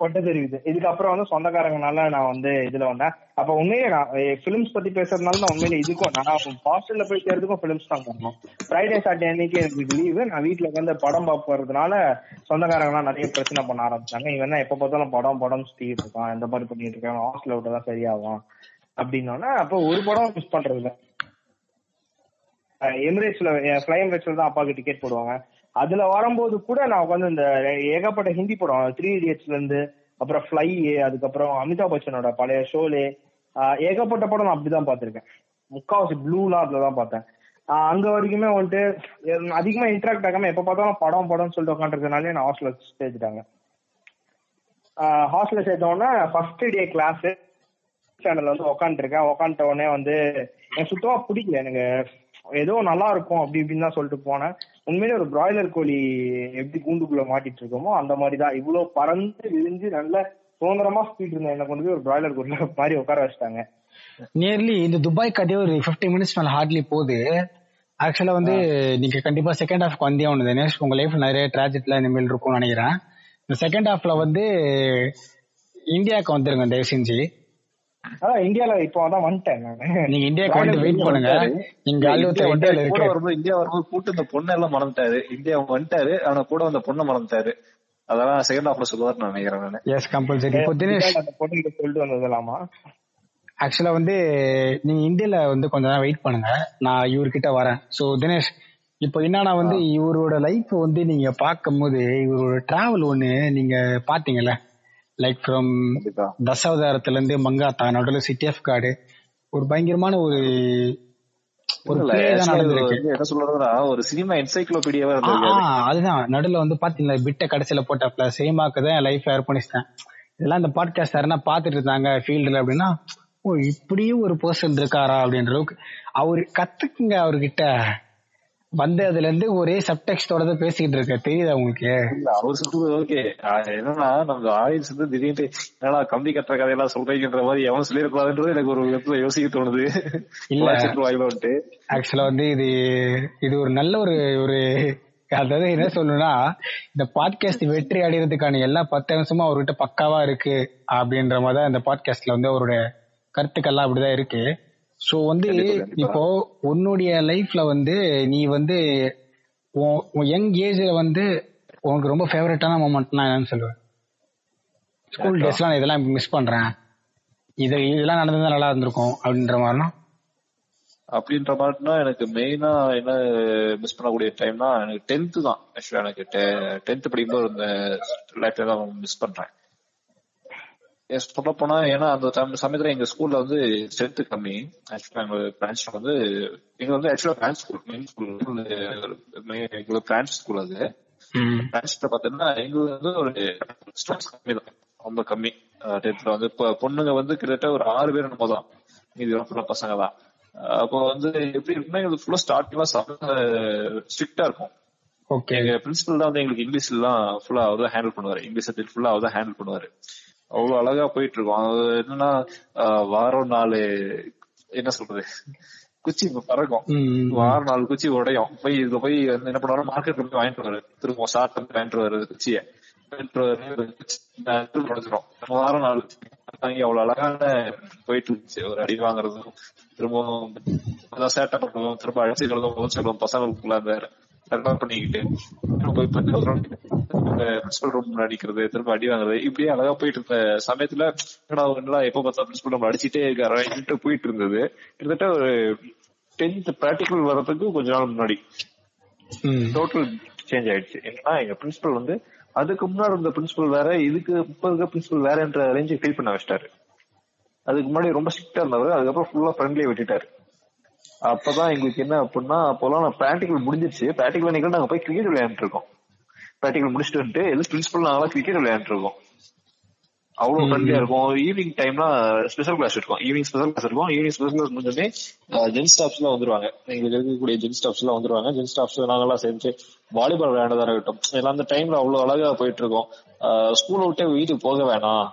பட்டு தெரியுது. இதுக்கப்புறம் வந்து சொந்தக்காரங்கனால நான் வந்து இதுல வந்தேன். அப்ப உண்மையே நான் பிலிம்ஸ் பத்தி பேசுறதுனால நான் உண்மையில இதுக்கும் நான் ஹாஸ்டல்ல போய் சேர்றதுக்கும் பிலிம்ஸ் தான் காரணம். ஃப்ரைடே சாட்டர்டே அன்னைக்கு எனக்கு லீவு நான் வீட்டுல உட்காந்து படம் பார்க்கறதுனால சொந்தக்காரங்கலாம் நிறைய பிரச்சனை பண்ண ஆரம்பிச்சாங்க. இவன் தான் எப்ப பார்த்தாலும் படம் படம் சுத்திட்டு இருக்கான். இந்த மாதிரி பண்ணிட்டு இருக்கான். ஹாஸ்டல்ல விட்டு தான் சரியாகும் அப்படின்னோடனே அப்போ ஒரு படம் மிஸ் பண்றது இல்ல எமிரேட்ஸ்ல ஃபிளை எமிரேட்ஸ்ல தான் அப்பாவுக்கு டிக்கெட் போடுவாங்க. அதுல வரும்போது கூட நான் உட்காந்து இந்த ஏகப்பட்ட ஹிந்தி படம் த்ரீ இடியட்ஸ்ல இருந்து அப்புறம் ஃபிளை அதுக்கப்புறம் அமிதாப் பச்சனோட பழைய ஷோலே ஏகப்பட்ட படம் நான் அப்படிதான் பார்த்திருக்கேன். முக்காவாசி ப்ளூலாம் அதுல தான் பார்த்தேன். அங்க வரைக்குமே வந்துட்டு அதிகமா இன்ட்ராக்ட் ஆகாம எப்ப பார்த்தாலும் படம் படம்னு சொல்லிட்டு உட்காந்துருக்கனாலே நான் ஹாஸ்டல்ல சேர்த்துட்டாங்க ஹாஸ்டல்ல சேர்த்த உடனே ஃபர்ஸ்ட் டே கிளாஸ் சேனல்ல வந்து உட்காந்துருக்கேன் உட்காந்துட்ட உடனே வந்து எனக்கு சுத்தமா பிடிக்கல எனக்கு ஏதோ நல்லா இருக்கும் அப்படி இப்படின்னு தான் சொல்லிட்டு போனேன். உண்மையிலே ஒரு பிராய்லர் கோழி எப்படி கூண்டுக்குள்ள மாட்டிட்டு இருக்கோமோ அந்த மாதிரி தான் இவ்வளவு பறந்து விரிஞ்சு நல்ல சுதந்திரமா சுத்திட்டு இருந்தேன். என்ன கொண்டு போய் ஒரு பிராய்லர் கோழில மாதிரி உட்கார வச்சிட்டாங்க. நியர்லி இந்த துபாய் கதையே ஒரு 50 மினிட்ஸ் மேல ஹார்ட்லி போகுது. ஆக்சுவலா வந்து நீங்க கண்டிப்பா செகண்ட் ஹாஃப் வந்தே ஒன்று தினேஷ் உங்க லைஃப் நிறைய டிராஜெட்ல இந்த மாதிரி இருக்கும்னு நினைக்கிறேன். இந்த செகண்ட் ஹாஃப்ல வந்து இந்தியாவுக்கு வந்துருங்க தயவு செஞ்சு. அதான் இந்தியால இப்போ அதான் வந்துட்டேன் நானு. நீங்க இந்தியாவுக்கு வந்து வெயிட் பண்ணுங்க. நீங்க ஆல்வத்த இந்தியால கூட வரும்போது இந்தியா வரும்போது கூட்டு இந்த பொண்ணு எல்லாம் மறந்துட்டாரு. இந்தியா வந்துட்டாரு ஆனா கூட அந்த பொண்ணை மறந்துட்டாரு. அதெல்லாம் செகண்ட் ஹாஃப்ல சொல்லுவாரு நான் நினைக்கிறேன் நானு. எஸ் கம்பல்சரி இப்போ தினேஷ் அந்த பொண்ணுகிட்ட சொல்லிட்டு வந்ததுலாமா ஆக்சுவலா வந்து நீங்க இந்தியால வந்து கொஞ்ச நேரம் வெயிட் பண்ணுங்க. நான் இவர்கிட்ட வரேன். சோ தினேஷ் இப்போ என்னன்னா வந்து இவரோட லைஃப் வந்து நீங்க பார்க்கும்போது இவரோட டிராவல் ஒண்ணு நீங்க பாத்தீங்கல்ல லைக் ஃப்ரம் தசாவதாரத்துல இருந்து மங்காத்தா நடுவில் சிட்டி ஆஃப் காடு ஒரு பயங்கரமான ஒரு என்ன சொல்றதுன்னா ஒரு சினிமா என்சைக்ளோபீடியாவா ஆ, அதுதான். நடுவுல வந்து பாத்தீங்களா பிட்ட கடைசியில போட்டாப்ல சேமாக்கு தான் லைஃப் அர்ப்பணிச்சிட்டேன். இதெல்லாம் இந்த பாட்காஸ்ட் யாருன்னா பாத்துட்டு இருந்தாங்க ஃபீல்டுல அப்படின்னா ஓ இப்படியும் ஒரு பர்சன் இருக்காரா அப்படின்ற அளவுக்கு. அவரு கத்துக்குங்க அவர்கிட்ட. வந்து அதுல இருந்து ஒரே சப்டெக்ஸ்டோட தான் பேசிக்கிட்டு இருக்க தெரியுதா உங்களுக்கு? அவர் சொல்றது ஓகே என்னன்னா நம்ம ஆடியன்ஸ் வந்து திடீர்னு என்னடா கம்பி கட்டுற கதையெல்லாம் சொல்றீங்கன்ற மாதிரி எவன் சொல்லிடக்கூடாதுன்றது எனக்கு ஒரு விதத்துல யோசிக்க தோணுது. இல்ல. வந்துட்டு ஆக்சுவலா வந்து இது இது ஒரு நல்ல ஒரு ஒரு அதாவது என்ன சொல்லணும்னா இந்த பாட்காஸ்ட் வெற்றி அடைகிறதுக்கான எல்லா பத்து அம்சமும் அவர்கிட்ட பக்காவா இருக்கு அப்படின்ற மாதிரி தான் இந்த பாட்காஸ்ட்ல வந்து அவருடைய கருத்துக்கள்லாம் அப்படிதான் இருக்கு. சோ வந்து. இப்போ உன்னுடைய லைஃப்ல வந்து நீ வந்து யங் ஏஜ்ல வந்து உனக்கு ரொம்ப ஃபேவரட்டான மூமெண்ட்னா என்னன்னு சொல்லுவேன் ஸ்கூல் டேஸ்லாம் இதெல்லாம் மிஸ் பண்றேன். இது இதெல்லாம் நடந்ததா நல்லா இருந்திருக்கும் அப்படின்ற மாதிரினா? அப்படின்ற மாதிரினா எனக்கு மெயினா என்ன மிஸ் பண்ணக்கூடிய டைம்னா எனக்கு டென்த் தான் ஆக்சுவலா எனக்கு டென்த் படிக்கும்போது இந்த லைஃப்ல தான் மிஸ் பண்றேன். சொல்ல போனா ஏன்னா அந்த சமயத்துல எங்க ஸ்கூல்ல வந்து ஸ்ட்ரென்த் கம்மி. ஆக்சுவலா எங்க பிரான்ச்ல வந்து எங்க வந்து ஆக்சுவலா பிரான்ச் ஸ்கூல் மெயின் ஸ்கூல் எங்களுக்கு பிரான்ச் ஸ்கூல் அது. மேக்ஸ்ல பாத்தீங்கன்னா எங்களுக்கு வந்து ஒரு ஸ்டூடெண்ட்ஸ் கம்மி தான். ரொம்ப கம்மி. டென்த்ல வந்து இப்போ பொண்ணுங்க வந்து கிட்டத்தட்ட ஒரு ஆறு பேர் என்னமோ தான். மீதி ஃபுல்லா பசங்க தான். அப்போ வந்து எப்படி இருக்குன்னா எங்களுக்கு ஃபுல்லா ஸ்டார்டிங்லாம் ஸ்ட்ரிக்டா இருக்கும். ஓகே எங்க பிரின்சிபல் தான் வந்து எங்களுக்கு இங்கிலீஷ் எல்லாம் ஃபுல்லா அவர் தான் ஹேண்டில் பண்ணுவாரு. இங்கிலீஷ் ஃபுல்லா அவர் தான் ஹேண்டில் பண்ணுவாரு. அவ்வளவு அழகா போயிட்டு இருக்கும் அது என்னன்னா வாரம் நாலு என்ன சொல்றது? குச்சி பறக்கும். வாரம் நாலு குச்சி உடையும். போய் இதுல போய் என்ன பண்ணுவாரு மார்க்கெட்ல போய் வாங்கிட்டு வருவாரு. திரும்ப ஷார்ட் வந்து வாங்கிட்டு வருவாரு குச்சிய. வாங்கிட்டு வருவாரு உடைச்சிரும் வாரம் நாலு வாங்கி அவ்வளவு அழகான போயிட்டு இருந்துச்சு ஒரு அடி வாங்குறதும் திரும்பவும் அதான் சேட்டை பண்ணுவோம் திரும்ப அழைச்சிக்கிறதும் சொல்லுவோம் பசங்களுக்குள்ள அந்த கரெக்டா பண்ணிக்கிட்டு போய் பண்ணி பிரின்சிபல் ரூம் அடிக்கிறது திரும்ப அடி வாங்குறது இப்படியே அழகா போயிட்டு இருந்த சமயத்துல என்னடா என்னடா எப்ப பார்த்தா பிரின்சிபல் ரூம் அடிச்சிட்டே இருக்காரு போயிட்டு இருந்தது கிட்டத்தட்ட ஒரு டென்த் பிராக்டிகல் வர்றதுக்கு கொஞ்ச நாள் முன்னாடி. டோட்டல் சேஞ்ச் ஆயிடுச்சு. என்னன்னா எங்க பிரின்சிபல் வந்து அதுக்கு முன்னாடி இருந்த பிரின்சிபல் வேற இதுக்கு இப்ப இருக்க பிரின்சிபல் வேறன்ற ரேஞ்சு ஃபீல் பண்ண வச்சிட்டாரு. அதுக்கு முன்னாடி ரொம்ப ஸ்ட்ரிக்டா இருந்தவர் அதுக்கப்புறம் ஃபுல்லா ஃப்ரெண்ட்லி விட்டுட்டாரு. அப்பதான் எங்களுக்கு என்ன அப்படின்னா அப்போலாம் நான் பிராக்டிகல் முடிஞ்சிருச்சு. பிராக்டிகல் அன்னைக்கு நாங்க போய் கிரிக்கெட் விளையாண்டு இருக்கோம். பிராக்டிகல் முடிச்சுட்டு வந்துட்டு எது பிரின்சிபல் நாங்களாம் கிரிக்கெட் விளையாண்டு இருக்கோம். அவ்வளவு ஃப்ரெண்ட்லியா இருக்கும். ஈவினிங் டைம்னா ஸ்பெஷல் கிளாஸ் இருக்கும் ஈவினிங் ஸ்பெஷல் கிளாஸ் இருக்கும் ஈவினிங் ஸ்பெஷல் கிளாஸ் முடிஞ்சோடனே ஜென் ஸ்டாஃப்ஸ் எல்லாம் வந்துருவாங்க. எங்களுக்கு இருக்கக்கூடிய ஜென் ஸ்டாஃப்ஸ் எல்லாம் வந்துருவாங்க. ஜென் ஸ்டாஃப்ஸ் நாங்கெல்லாம் சேர்ந்து வாலிபால் விளையாண்டதா இருக்கட்டும். எல்லாம் அந்த டைம்ல அவ்வளவு அழகா போயிட்டு இருக்கோம். ஸ்கூலை விட்டே வீட்டுக்கு போக வேணாம்.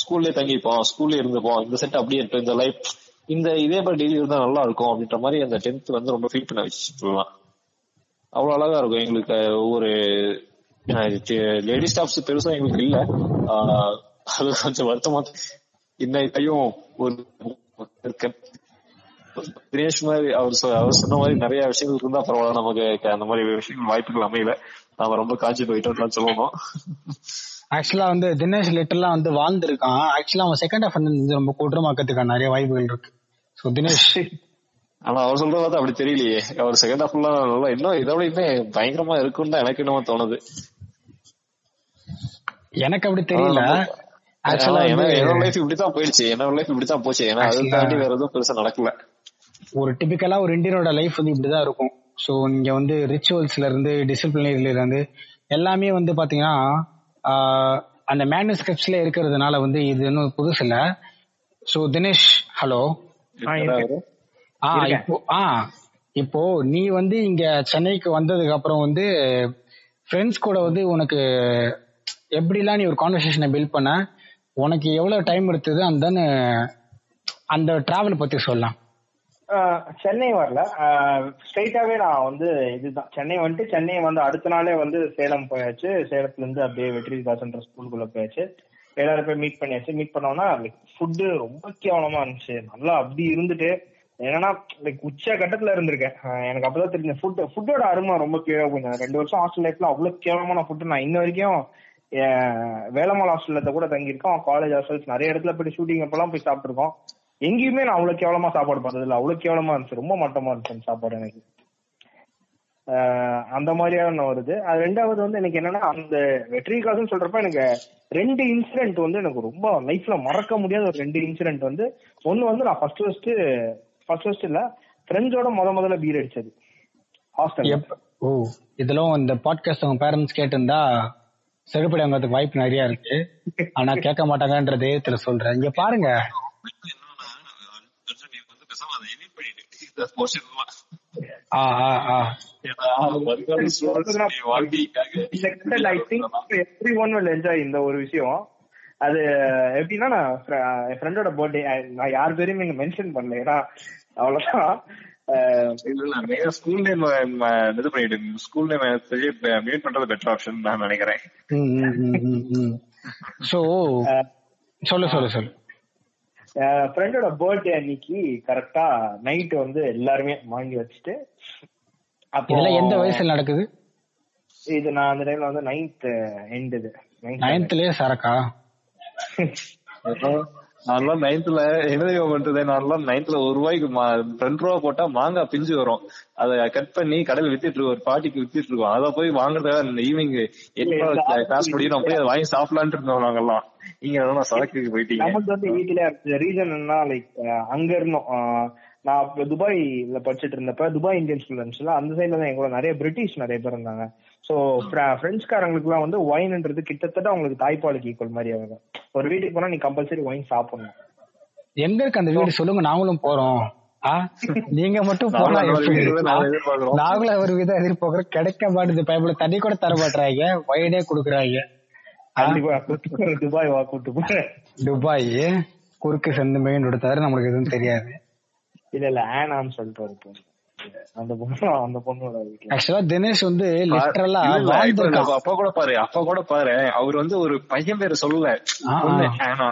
ஸ்கூல்லே தங்கிப்போம். ஸ்கூல்ல இருந்துப்போம். இந்த செட் அப்படியே இருக்கும் இந்த லைஃப் இந்த இதே மாதிரி டெய்லி இருந்தா நல்லா இருக்கும் அப்படின்ற மாதிரி அந்த டென்த் வந்து ரொம்ப ஃபீல் பண்ண வச்சு சொல்லலாம் அவ்வளவு அழகா இருக்கும். எங்களுக்கு ஒவ்வொரு லேடி ஸ்டாஃப்ஸ் பெருசா எங்களுக்கு இல்ல. அது கொஞ்சம் வருத்தமா இன்னைக்கும் ஒரு தினேஷ் மாதிரி அவர் சொ- அவர் சொன்ன மாதிரி நிறைய விஷயங்கள் இருந்தா பரவாயில்ல. நமக்கு அந்த மாதிரி விஷயங்கள் வாய்ப்புகள் அமையல. நாம ரொம்ப காஞ்சி போயிட்டோம் சொல்லணும். ஆக்சுவலா வந்து தினேஷ் லிட்டர்லாம் வந்து வாழ்ந்திருக்கான். ஆக்சுவலா அவன் செகண்ட் ஹாஃப் வந்து ரொம்ப கொடூரமாக்கிறதுக்கான நிறைய வாய்ப்புகள் இருக்கு. ஸோ தினேஷ் ஆனா அவர் சொல்றத பார்த்தா அப்படி தெரியலையே. அவர் செகண்ட் ஹாஃப்லாம் நல்லா இன்னும் இதோட இன்னும் பயங்கரமா இருக்குன்னு தான் எனக்கு என்னமோ தோணுது. எனக்கு அப்படி தெரியல. ஆக்சுவலா என்னோட லைஃப் இப்படித்தான் போயிடுச்சு. என்னோட லைஃப் இப்படித்தான் போச்சு. ஏன்னா அதை தாண்டி வேற எதுவும் பெருசா நடக்கல. ஒரு டிபிக்கலா ஒரு இந்தியனோட லைஃப் வந்து இப்படிதான் இருக்கும். சோ இங்க வந்து ரிச்சுவல்ஸ்ல இருந்து டிசிப்ளினரில இருந்து எல்லாமே வந்து பாத்தீங்கன்னா ஆஹ், அந்த மேனுஸ்கிரிப்ட்ஸ்ல இருக்கிறதுனால வந்து இது இன்னும் புதுசு இல்ல. சோ தினேஷ் ஹலோ இப்போ ஆ இப்போ நீ வந்து இங்க சென்னைக்கு வந்ததுக்கு அப்புறம் வந்து ஃப்ரெண்ட்ஸ் கூட வந்து உனக்கு எப்படிலாம் நீ ஒரு கான்வர்சேஷனை பில்ட் பண்ண? உனக்கு எவ்வளவு டைம் எடுத்தது? அந்த அந்த டிராவல் பத்தி சொல்லலாம். சென்னை வரல. ஸ்ட்ரைட்டாவே நான் வந்து இதுதான். சென்னை வந்துட்டு சென்னை வந்து அடுத்த நாளே வந்து சேலம் போயாச்சு. சேலத்துல இருந்து அப்படியே வெற்றி தாசன்ற ஸ்கூலுக்குள்ள போயாச்சு. எல்லாரும் போய் மீட் பண்ணியாச்சு. மீட் பண்ணோம்னா ஃபுட்டு ரொம்ப கேவலமா இருந்துச்சு. நல்லா அப்படி இருந்துட்டு என்னன்னா லைக் உச்ச கட்டத்துல இருந்திருக்கேன். எனக்கு அப்பதான் தெரிஞ்ச ஃபுட் ஃபுட்டோட அருமை ரொம்ப கீழே கொஞ்சம். ரெண்டு வருஷம் ஹாஸ்டல் லைஃப்ல அவ்வளவு கேவலமான ஃபுட் நான் இன்ன வரைக்கும் என் வேலம்மாள் ஹாஸ்டல்ல கூட தங்கியிருக்கோம். காலேஜ் ஹாஸ்டல்ஸ் நிறைய இடத்துல போய் ஷூட்டிங் அப்பெல்லாம் போய் சாப்பிட்டுருக்கோம். எங்கேயுமே நான் அவ்வளவு கேவலமா சாப்பாடு பார்த்தது இல்ல அவ்வளவு கேவலமா இருந்துச்சு. ரொம்ப மட்டமா இருந்துச்சு சாப்பாடு எனக்கு. அந்த மாதிரியான வருது. அது ரெண்டாவது வந்து எனக்கு என்னன்னா அந்த வெற்றி காசுன்னு சொல்றப்ப எனக்கு ரெண்டு இன்சிடென்ட் வந்து எனக்கு ரொம்ப லைஃப்ல மறக்க முடியாத ஒரு ரெண்டு இன்சிடென்ட் வந்து. ஒன்னு வந்து நான் ஃபர்ஸ்ட் ஃபர்ஸ்ட் ஃபர்ஸ்ட் ஃபர்ஸ்ட் இல்ல ஃப்ரெண்ட்ஸோட முத முதல்ல பீர் அடிச்சது. ஹாஸ்டல் எப்ப- ஓ இதெல்லாம் இந்த பாட்காஸ்ட் உங்க பேரண்ட்ஸ் கேட்டிருந்தா செருப்படி வாங்கறதுக்கு வாய்ப்பு நிறைய இருக்கு. ஆனா கேட்க மாட்டாங்கன்ற தைரியத்துல சொல்றேன். இங்க பாருங்க. ஆ ஆ ஆ. இந்த content I think every one will enjoy இந்த ஒரு விஷயம். அது எப்படின்னா நான் என் ஃப்ரெண்டோட பர்த்டே நான் யார் பேரையும் இங்க மென்ஷன் பண்ணல. ஏன்னா அவ்வளவுதான். ஸ்கூல் நேம் இது பண்ணிட்டு ஸ்கூல் நேம் மியூட் பண்றது பெட்டர் ஆப்ஷன் நான் நினைக்கிறேன். சோ சொல்லு சொல்லு சொல்லு. ஃப்ரெண்டோட பர்த்டே அன்னைக்கு கரெக்டா நைட் வந்து எல்லாருமே வாங்கி வச்சுட்டு அப்போ இதெல்லாம் எந்த வயசுல நடக்குது? இது நான் அந்த டைம்ல வந்து நைன்த் எண்ட் இது. நைன்த்லயே சரக்கா? நான்லாம் நைன்த்ல என்ன பண்றது நான்லாம் நைன்த்ல ஒரு ரூபாய்க்கு ரெண்டு ரூபா போட்டா மாங்காய் பிஞ்சு வரும். அதை கட் பண்ணி கடையில் வித்துட்டு இருக்கோம் ஒரு பாட்டிக்கு வித்துட்டு இருக்கோம். அதை போய் வாங்குறதுக்காக ஈவினிங் எட்டு கிளாஸ் முடியும் நான் போய் அதை வாங்கி சாப்பிடலான்ட்டு இருந்தோம் நாங்கெல்லாம். நீங்க சரக்கு போயிட்டீங்க. நமக்கு வந்து வீட்டுல ரீசன் என்ன லைக் அங்க இருந்தோம். நான் அப்ப துபாய்ல படிச்சுட்டு இருந்தப்ப துபாய் இந்தியன் ஸ்கூல் இருந்துச்சுல அந்த சைட்ல தான் எங்களோட நிறைய பிரிட்டிஷ் நிறைய பேர் இருந்தாங்க. சோ பிரெஞ்சுக்காரங்களுக்கு வந்து ஒயின்ன்றது கிட்டத்தட்ட அவங்களுக்கு தாய்ப்பாலுக்கு ஈக்குவல் மாதிரி அவங்க ஒரு வீட்டுக்கு போனா நீ கம்பல்சரி ஒயின் சாப்பிடணும். எங்க இருக்கு அந்த வீடு? சொல்லுங்க நாங்களும் போறோம். ஆ? நீங்க மட்டும் போனா நாங்களும் ஒரு விதம் எதிர்பார்க்கிறோம். கிடைக்க மாட்டேது பைபிள தண்ணி கூட தர மாட்டாங்க வயடே குடுக்குறாங்க. துபாய் வா கூட்டு துபாய் குறுக்கு சந்து மெயின் தவிர நம்மளுக்கு எதுவும் தெரியாது. இல்ல இல்ல ஆனான்னு சொல்லிட்டு ஒரு பொண்ணு. அந்த பொண்ணு அந்த பொண்ணோட ஆக்சுவலா தினேஷ் வந்து லிட்டரலா அப்பா கூட பாரு அப்பா கூட பாரு. அவர் வந்து ஒரு பையன் பேரு சொல்லல. ஆ, பொண்ணு ஆ. ஆனா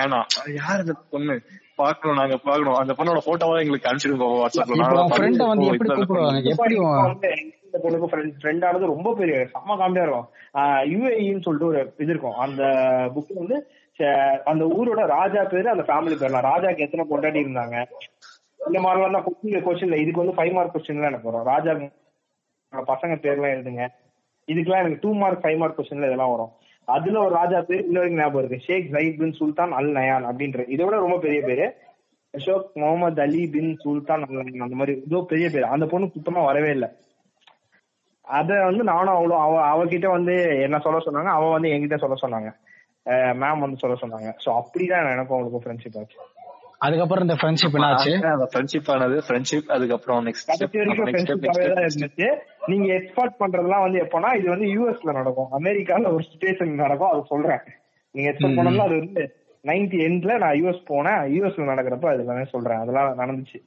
ஆனா யார் இந்த பொண்ணு? பாக்கணும் நாங்க பாக்கணும் அந்த பொண்ணோட போட்டோவா எங்களுக்கு அனுப்பிச்சிடுங்க வாட்ஸ்அப்ல அந்த இந்த பொண்ணுக்கு ஃப்ரெண்ட் ஃப்ரெண்ட் ஆனது ரொம்ப பெரிய செம்ம காமெடியா இருக்கும். யுஏஇன்னு சொல்லிட்டு ஒரு இது இருக்கும். அந்த புக் வந்து அந்த ஊரோட ராஜா பேரு அந்த ஃபேமிலி பேர்லாம் ராஜாக்கு எத்தனை பொண்டாட்டி இருந்தாங்க? இந்த மாதிரிலாம் தான் கொஸ்டின் கொஸ்டின்ல இதுக்கு வந்து ஃபைவ் மார்க் கொஸ்டின்லாம் எனக்கு வரும். ராஜா பசங்க பேர்லாம் எழுதுங்க. இதுக்கெல்லாம் எனக்கு டூ மார்க் ஃபைவ் மார்க் கொஸ்டின்ல இதெல்லாம் வரும். அதுல ஒரு ராஜா பேர் இன்ன வரைக்கும் ஞாபகம் இருக்கு. ஷேக் ஜயித் பின் சுல்தான் அல் நயான் அப்படின்ற இதை விட ரொம்ப பெரிய பேரு. அசோக் முகமது அலி பின் சுல்தான் அல் நயான் அந்த மாதிரி இதோ பெரிய பேர். அந்த பொண்ணு சுத்தமா வரவே இல்லை. அத வந்து நானும் அவ்வளோ அவ அவகிட்ட வந்து என்ன சொல்ல சொன்னாங்க? அவ வந்து என்கிட்ட சொல்ல சொன்னாங்க. மேம் வந்து சொல்ல சொன்னாங்க. ஸோ அப்படிதான் எனக்கும் அவளுக்கும் ஃப்ரெண்ட்ஷிப் ஆச்சு. அதுக்கப்புறம் இந்த ஃப்ரெண்ட்ஷிப் என்னாச்சு? அந்த ஃப்ரெண்ட்ஷிப் ஆனது ஃப்ரெண்ட்ஷிப் அதுக்கப்புறம் நெக்ஸ்ட் கடைசி வரைக்கும் ஃப்ரெண்ட்ஷிப்பாவே தான் இருந்துச்சு. நீங்க எக்ஸ்போர்ட் பண்றதுலாம் வந்து எப்போனா இது வந்து யூஎஸ்ல நடக்கும். அமெரிக்கால ஒரு சுச்சுவேஷன் நடக்கும் அது சொல்றேன். நீங்க எக்ஸ்போர்ட் பண்ணலாம் அது வந்து நைன்டி எண்ட்ல நான் யூஎஸ் போனேன். யூஎஸ்ல நடக்கிறப்ப அது எல்லாமே சொல்றேன். அதெல்லாம் நடந்துச்சு.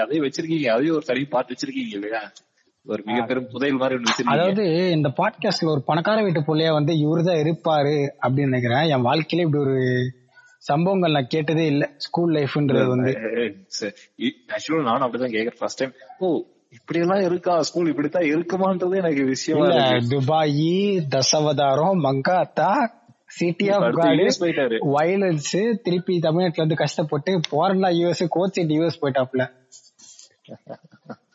அதையும் வச்சிருக்கீங்க. அதையும் ஒரு தனி பார்த்து வச்சிருக்கீங்க இல்லையா? ஒரு மிக பெரும் புதையல் மாதிரி அதாவது இந்த பாட்காஸ்ட்ல ஒரு பணக்கார வீட்டு புள்ளையா வந்து இவருதான் இருப்பாரு அப்படின்னு நினைக்கிறேன். என் வாழ்க்கையில இப்படி ஒரு சம்பவங்கள் நான் கேட்டதே இல்ல. ஸ்கூல் லைஃப்ன்றது வந்து. ஆக்சுவலா நானும் அப்படிதான் கேக்குறேன் ஃபர்ஸ்ட் டைம் ஓ இப்படி எல்லாம் இருக்கா? ஸ்கூல் இப்படித்தான் இருக்குமான்றது எனக்கு விஷயமா Dubai Dasavatharam Mankatha city of God violence திருப்பி தமிழ்நாட்டுல இருந்து கஷ்டப்பட்டு போறனா யூஎஸ் கோச் யூஎஸ் போயிட்டாப்ல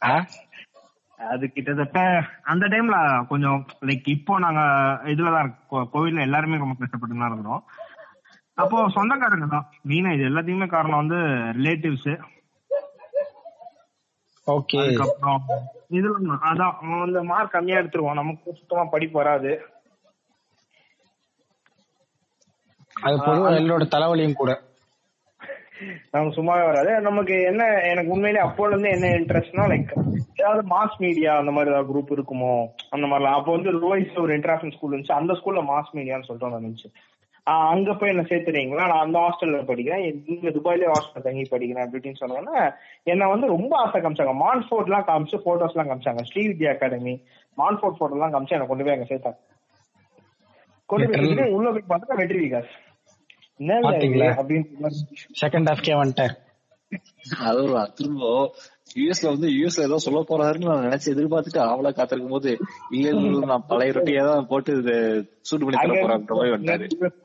ஆ? அது கிட்டத்தட்ட அந்த டைம்ல கொஞ்சம் லைக் இப்போ நாங்க இதுலதான் கோவில்ல எல்லாருமே ரொம்ப கஷ்டப்பட்டு தான் இருந்தோம். அப்போ சொந்தக்காரங்க தான். மெயினா இது எல்லாத்தையுமே காரணம் வந்து ரிலேட்டிவ்ஸ் ஓகே. அதுக்கப்புறம் இதுல அதான் அவன் வந்து மார்க் கம்மியா எடுத்துருவான். நமக்கு சுத்தமா படிப்பு வராது. அது பொதுவா எல்லாரோட தலைவலியும் கூட. நமக்கு சும்மாவே வராது. நமக்கு என்ன எனக்கு உண்மையிலே அப்போல இருந்து என்ன இன்ட்ரெஸ்ட்னா லைக் ஏதாவது மாஸ் மீடியா அந்த மாதிரி ஏதாவது குரூப் இருக்குமோ அந்த மாதிரிலாம். அப்போ வந்து ரோய்ஸ் ஒரு இன்டர்நேஷனல் ஸ்கூல் இருந்துச்சு. அந்த ஸ்கூல்ல மாஸ் மீடியான்னு சொல்லிட்டு ஒன்று இருந்துச்சு. அங்க போய் என்ன சேர்த்துறீங்களா? நான் அந்த ஹாஸ்டல்ல படிக்கிறேன். நீங்க துபாயிலே ஹாஸ்டல் தங்கி படிக்கிறேன் அப்படி இப்படின்னு சொன்னோன்னே என்ன வந்து ரொம்ப ஆசை காமிச்சாங்க. மான்ஃபோர்ட் எல்லாம் காமிச்சு போட்டோஸ் எல்லாம் காமிச்சாங்க. ஸ்ரீவித்யா அகாடமி மான்ஃபோர்ட் போட்டோ எல்லாம் காமிச்சு எனக்கு கொண்டு போய் அங்க சேர்த்தாங்க. கொண்டு போய் உள்ள போய் பார்த்தா வெற்றி விகாஸ் என்ன? அப்படின்னு செகண்ட் ஹாஃப் கே வந்துட்டார். அதுதான் திரும்ப யூஎஸ்ல வந்து யூஎஸ்ல ஏதோ சொல்ல போறாருன்னு நான் நினைச்சு எதிர்பார்த்துட்டு ஆவலா காத்திருக்கும் போது இல்ல நான் பழைய ரொட்டியா தான் போட்டு இது சூடு பண்ணி தர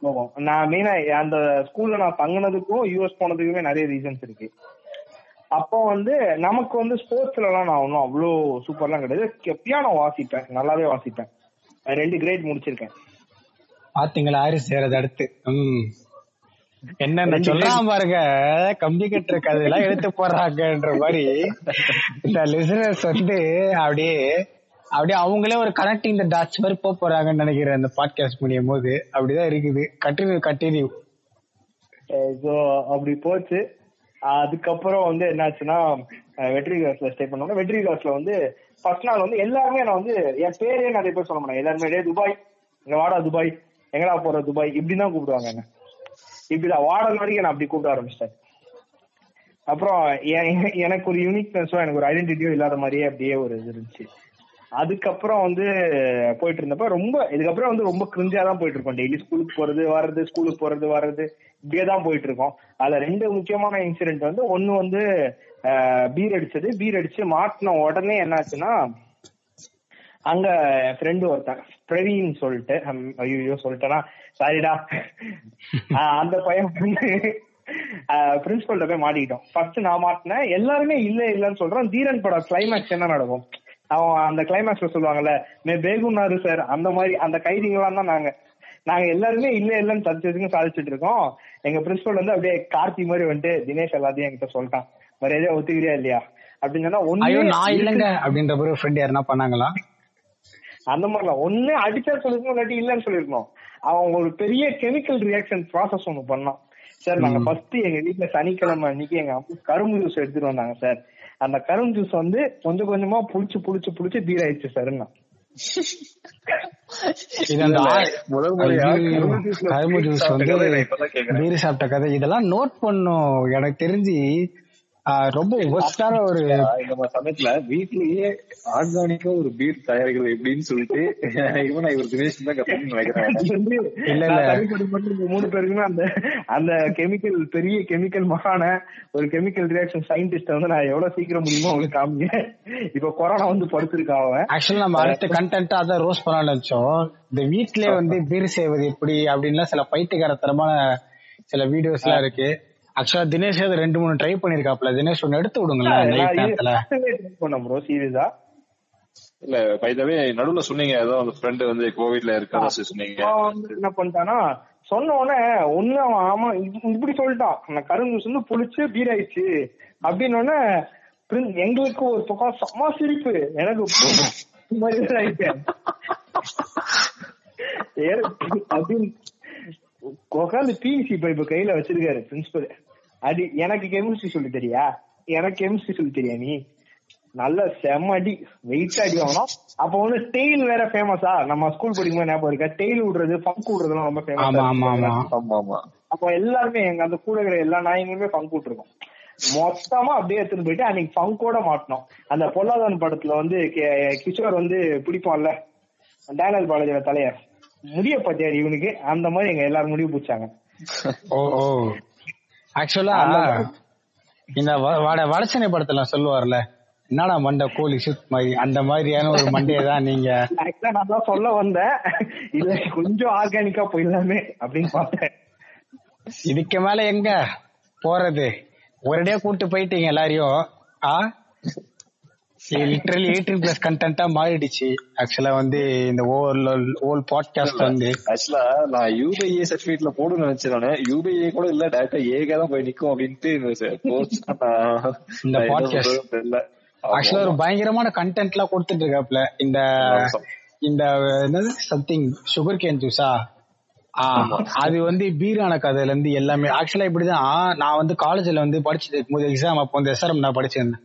போவோம். நான் மெயினா அந்த ஸ்கூல்ல நான் தங்குனதுக்கும் யூஎஸ் போனதுக்குமே நிறைய ரீசன்ஸ் இருக்கு. அப்போ வந்து நமக்கு வந்து ஸ்போர்ட்ஸ்ல எல்லாம் நான் ஒன்றும் அவ்வளோ சூப்பர்லாம் கிடையாது. பியானோ வாசிப்பேன். நல்லாவே வாசிப்பேன். ரெண்டு கிரேட் முடிச்சிருக்கேன். பாத்தீங்களா ஆரிஸ் சேரது அடுத்து. என்னென்ன சொல்றான் பாருங்க கம்பி கட்டுற கதையெல்லாம் எடுத்து போடுறாங்கன்ற மாதிரி இந்த லிசனர்ஸ் வந்து அப்படியே அப்படியே அவங்களே ஒரு கனெக்டிங் த டாட்ஸ் மாதிரி போக போறாங்கன்னு நினைக்கிறேன் இந்த பாட்காஸ்ட் முடியும் போது. அப்படிதான் இருக்குது. கண்டினியூ கண்டினியூ ஸோ அப்படி போச்சு. அதுக்கப்புறம் வந்து என்னாச்சுன்னா வெற்றி விகாஸ்ல ஸ்டே பண்ணோம் வெற்றி விகாஸ்ல வந்து ஃபர்ஸ்ட் நாள் வந்து எல்லாருமே நான் வந்து என் பேரே நிறைய பேர் சொல்ல மாட்டாங்க. எல்லாருமே டேய் துபாய். இங்க வாடா துபாய். எங்கடா போற துபாய்? இப்படிதான் தான் கூப்பிடுவாங்க என்ன இப்படிதான் வாடல் வரைக்கும் நான் அப்படி கூப்பிட ஆரம்பிச்சிட்டேன் அப்புறம் எனக்கு ஒரு யூனிக்னஸோ எனக்கு ஒரு ஐடென்டிட்டியோ இல்லாத மாதிரியே அப்படியே ஒரு இது இருந்துச்சு. அதுக்கப்புறம் வந்து போயிட்டு இருந்தப்ப ரொம்ப இதுக்கப்புறம் வந்து ரொம்ப கிரிஞ்சா தான் போயிட்டு இருக்கோம். டெய்லி ஸ்கூலுக்கு போறது வர்றது ஸ்கூலுக்கு போறது வர்றது இப்படியே தான் போயிட்டு இருக்கோம். அதுல ரெண்டு முக்கியமான இன்சிடென்ட் வந்து ஒன்னு வந்து பீர் அடிச்சது. பீர் அடிச்சு மாட்டின உடனே என்னாச்சுன்னா அங்க ஃப்ரெண்டு ஒருத்தன் பிரவீன் சொல்லிட்டு ஐயோ சொல்லிட்டேனா? சாரிடா. அந்த பையன் வந்து பிரின்சிபல்ட்ட போய் மாட்டிக்கிட்டோம் ஃபர்ஸ்ட் நான் மாட்டினேன். எல்லாருமே இல்ல இல்லன்னு சொல்றோம் தீரன் படம் கிளைமேக்ஸ் என்ன நடக்கும்? அவன் அந்த கிளைமேக்ஸ்ல சொல்லுவாங்கல்ல மே பேகுனாரு சார் அந்த மாதிரி அந்த கைதிகளாம் தான் நாங்க. நாங்க எல்லாருமே இல்ல இல்லன்னு சதிச்சதுக்கும் சாதிச்சுட்டு இருக்கோம். எங்க பிரின்சிபல் வந்து அப்படியே கார்த்தி மாதிரி வந்துட்டு தினேஷ் எல்லாத்தையும் என்கிட்ட சொல்லிட்டான். மரியாதையா ஒத்துக்கிறியா இல்லையா? அப்படின்னு சொன்னா ஒண்ணு நான் இல்லைங்க. அப்படின்ற ஒரு ஃப்ரெண்ட் யாருன்னா பண்ணாங்களா? அந்த மாதிரிலாம். ஒண்ணு அடிச்சா சொல்லிருக்கணும் இல்லாட்டி இல்லன்னு சொல்லிருக்கணும். அவன் ஒரு பெரிய கெமிக்கல் ரியாக்ஷன் ப்ராசஸ் ஒண்ணு பண்ணான். சார் நாங்க ஃபர்ஸ்ட் எங்க வீட்ல சனிக்கிழமை அன்னைக்கு எங்க அம்மா கரும்பு ஜூஸ் எடுத்துட்டு வந்தாங்க சார். அந்த கரும்பு ஜூஸ் வந்து கொஞ்சம் கொஞ்சமா புளிச்சு புளிச்சு புளிச்சு பீர் ஆயிடுச்சு முறையா ஐயோ, கரும்பு ஜூஸ் வந்து. பீர் சாப்பிட்ட கதை. இதெல்லாம் நோட் பண்ணும். எனக்கு தெரிஞ்சு ரொம்ப ஒஸ்டான ஒரு நம்ம சமயத்துல வீட்லயே ஆர்கானிக்கா ஒரு பீர் தயாரிக்கிறது எப்படின்னு சொல்லிட்டு இவன் இவர் தினேஷ் தான் கத்துக்கணும்னு நினைக்கிறேன். இல்ல, இல்ல. மூணு பேருக்குமே அந்த அந்த கெமிக்கல் பெரிய கெமிக்கல் மகான ஒரு கெமிக்கல் ரியாக்ஷன் சயின்டிஸ்ட் வந்து நான் எவ்வளவு சீக்கிரம் முடியுமோ உங்களுக்கு காமிங்க. இப்ப கொரோனா வந்து படுத்திருக்கான் அவன். ஆக்சுவலா நம்ம அடுத்த கண்டென்ட் அதான் ரோஸ் பண்ணலாம்னு நினைச்சோம். இந்த வீட்லயே வந்து பீர் செய்வது எப்படி அப்படின்லாம் சில பைத்தியகாரத்தனமான சில வீடியோஸ் எல்லாம் இருக்கு. ஆக்சுவலா தினேஷ் அது ரெண்டு மூணு ட்ரை பண்ணிருக்காப்ல தினேஷ் ஒன்னு எடுத்து விடுங்களேன் நைட் நேரத்துல. ப்ரோ சீரியஸா இல்ல பைதவே நடுவுல சொன்னீங்க ஏதோ அந்த ஃப்ரெண்ட் வந்து கோவிட்ல இருக்கதா சொன்னீங்க. என்ன பண்ணிட்டானா சொன்ன உடனே ஒண்ணு அவன் ஆமா இப்படி சொல்லிட்டான். அந்த கரும்பு வந்து புளிச்சு பீர் ஆயிடுச்சு அப்படின்னு உடனே எங்களுக்கு ஒரு பக்கம் செம்ம சிரிப்பு. எனக்கு அப்படின்னு உட்காந்து பிவிசி பைப் கையில வச்சிருக்காரு பிரின்சிபல் அது எனக்கு கெமிஸ்ட்ரி சொல்லி தெரியா? எனக்கு கெமிஸ்ட்ரி சொல்லி தெரியா நீ? நல்ல செம்ம அடி வெயிட் அடி வாங்கணும். அப்ப வந்து டெய்ல் வேற ஃபேமஸா நம்ம ஸ்கூல் படிக்கும்போது ஞாபகம் இருக்கா? டெய்ல் விடுறது ஃபங்க் விடுறதுலாம் ரொம்ப ஆமா ஆமா ஃபேமஸ் ஆமா. ஆமா ஆமா. அப்போ எல்லாருமே எங்க அந்த கூட இருக்கிற எல்லா நாயங்களுமே ஃபங்க் விட்டுருக்கோம். மொத்தமா அப்படியே எடுத்துட்டு போயிட்டு அன்னைக்கு ஃபங்கோட மாட்டணும் அந்த பொல்லாதவன் படத்துல வந்து கே- கிஷோர் வந்து பிடிப்பான்ல டேனியல் பாலாஜியோட தலைய. முடிய பத்தியாரு இவனுக்கு. அந்த மாதிரி எங்க எல்லாரும் முடிவு பிடிச்சாங்க. ஓ ஓ. ஆக்சுவலா இந்த வட வடச்சனை படத்துல சொல்லுவார்ல என்னடா மண்டை கோழி சுத் மாதிரி அந்த மாதிரியான ஒரு மண்டையை தான் நீங்க ஆக்சுவலா நான் தான் சொல்ல வந்தேன். இல்ல கொஞ்சம் ஆர்கானிக்கா போயிடலாமே அப்படின்னு பார்த்தேன். இதுக்கு மேல எங்க போறது? ஒரேடியா கூட்டு போயிட்டீங்க எல்லாரையும். ஆ? லிட்டரலி எயிட்டீன் பிளஸ் கண்டென்ட்டா மாறிடுச்சு. ஆக்சுவலா வந்து இந்த ஓவர் ஓல் பாட்காஸ்ட் வந்து. ஆக்சுவலா நான் யூபிஐ சர்டிபிகேட்ல போடுன்னு நினைச்சேன் நானு. யூபிஐ கூட இல்ல டேரக்டா ஏகே தான் போய் நிக்கும் அப்படின்ட்டு இந்த தெரியல. ஆக்சுவலா ஒரு பயங்கரமான கண்டென்ட் எல்லாம் கொடுத்துட்டு இருக்காப்ல. இந்த இந்த என்னது? சம்திங் சுகர் கேன் ஜூஸா அது வந்து பீரான கதையில இருந்து எல்லாமே. ஆக்சுவலா இப்படிதான். நான் வந்து காலேஜ்ல வந்து படிச்சுட்டு இருக்கும்போது எக்ஸாம் அப்போ வந்து எஸ்ஆர்எம் நான் படிச்சிருந்தேன்.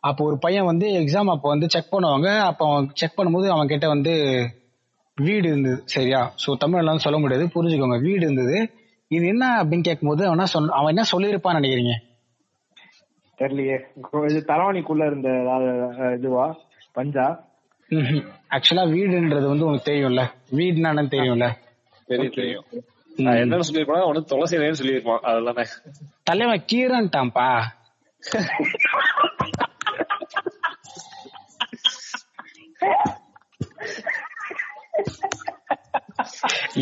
அப்போ ஒரு பையன் வந்து எக்ஸாம் அப்போ வந்து செக் பண்ணுவாங்க. அப்போ அவன் செக் பண்ணும்போது அவன் கிட்ட வந்து வீடு இருந்தது. சரியா? சோ தமிழ்ல வந்து சொல்ல முடியாது. புரிஞ்சுக்கோங்க. வீடு இருந்தது. இது என்ன அப்படின்னு கேட்கும்போது அவன் என்ன சொன்ன அவன் என்ன சொல்லியிருப்பான்னு நினைக்கிறீங்க? தெரியலையே. இது தலைவாணிக்குள்ள இருந்த இதுவா? பஞ்சா? ஆக்சுவலா வீடுன்றது வந்து உனக்கு தெரியும்ல. வீடுனா என்னன்னு தெரியும்ல? தெரியும் தெரியும். நான் என்னன்னு சொல்லிருப்பேன் ஒண்ணு துளசி இலைன்னு சொல்லியிருப்பான். அதெல்லாமே தலைவன் கீரன்ட்டான்ப்பா.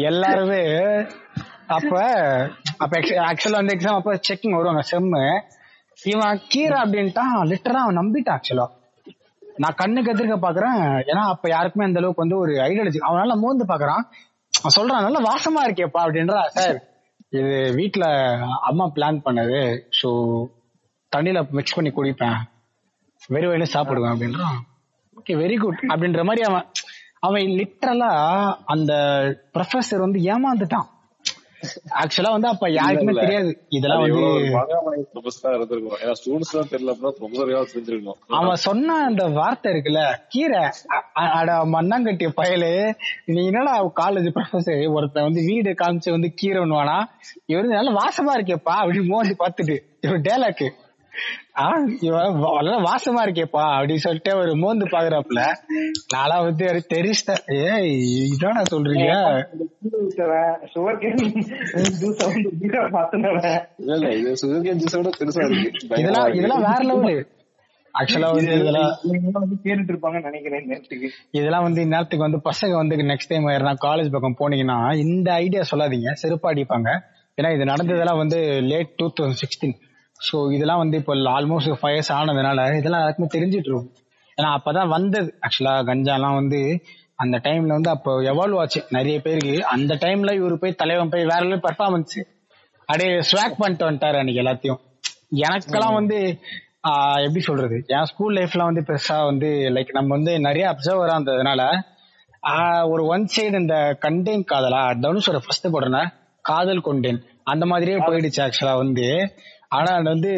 எல்லாருமே அப்ப அப்ப ஆக்சுவலா வந்து எக்ஸாம் அப்ப செக்கிங் வருவாங்க செம்மு இவன் கீரை அப்படின்ட்டான் லிட்டரா அவன் நம்பிட்டான் ஆக்சுவலா நான் கண்ணுக்கு எதிர்க்க பாக்குறேன் ஏன்னா அப்ப யாருக்குமே அந்த அளவுக்கு வந்து ஒரு ஐடியாலஜி அவனால மோந்து பாக்குறான். அவன் சொல்றான் நல்லா வாசமா இருக்கேப்பா அப்படின்றா சார் இது வீட்டுல அம்மா பிளான் பண்ணது சோ தண்ணியில மிக்ஸ் பண்ணி குடிப்பேன். வெறும் வயலும் சாப்பிடுவேன் அப்படின்றான். ஓகே வெரி குட் அப்படின்ற மாதிரி அவன் அவன் லிட்டரலா அந்த ப்ரொஃபசர் வந்து ஏமாந்துட்டான். ஆக்சுவலா வந்து அப்ப யாருக்குமே. தெரியாது. இதெல்லாம் வந்து அவன் சொன்ன அந்த வார்த்தை இருக்குல்ல கீரை அட மண்ணாங்கட்டிய பயலு நீ என்னடா காலேஜ் ப்ரொஃபசர் ஒருத்தன் வந்து வீடு காமிச்சு வந்து கீரை ஒண்ணுவானா இவரு நல்ல வாசமா இருக்கேப்பா அப்படின்னு மோந்து பார்த்துட்டு இவன் டேலாக்கு இவன் வாசமா இருக்கேப்பா அப்படின்னு சொல்லிட்டு ஒரு மோந்து பாக்குறாப்புல. நாளா வந்து தெரிச்சிட்டேன். ஏய் இதானா சொல்றீங்க. இதெல்லாம். இதெல்லாம் வேற லெவலு ஆக்சுவலா வந்து இதெல்லாம் நினைக்கிறேன் நேரத்துக்கு. இதெல்லாம் வந்து இந்நேரத்துக்கு வந்து பசங்க வந்து நெக்ஸ்ட் டைம் யாருனா காலேஜ் பக்கம் போனீங்கன்னா இந்த ஐடியா சொல்லாதீங்க. செருப்பா அடிப்பாங்க. ஏன்னா இது நடந்ததெல்லாம் வந்து late two thousand sixteen so இதெல்லாம் வந்து இப்போ ஆல்மோஸ்ட் ஃபைவ் இயர்ஸ் ஆனதுனால இதெல்லாம் எல்லாருக்குமே தெரிஞ்சிட்டு இருக்கும் ஏன்னா அப்பதான் வந்தது. ஆக்சுவலா கஞ்சாலாம் வந்து அந்த டைம்ல வந்து அப்போ எவால்வ் ஆச்சு. நிறைய பேருக்கு அந்த டைம்ல இவரு போய் தலைவன் போய் வேற லெவல் பெர்ஃபார்மன்ஸ் அப்படியே ஸ்வாக் பண்ணிட்டு வந்துட்டாரு அன்னைக்கு எல்லாத்தையும். எனக்கெல்லாம் வந்து ஆஹ் எப்படி சொல்றது? என் ஸ்கூல் லைஃப்ல வந்து பெருசா வந்து லைக் நம்ம வந்து நிறைய அப்சர்வரா இருந்ததுனால ஆஹ் ஒரு ஒன் சைடு இந்த கண்டேன் காதலா தனுஷோட ஃபர்ஸ்ட் போடுறேன்னா காதல் கொண்டேன். அந்த மாதிரியே போயிடுச்சு ஆக்சுவலா வந்து. ஆனா அது வந்து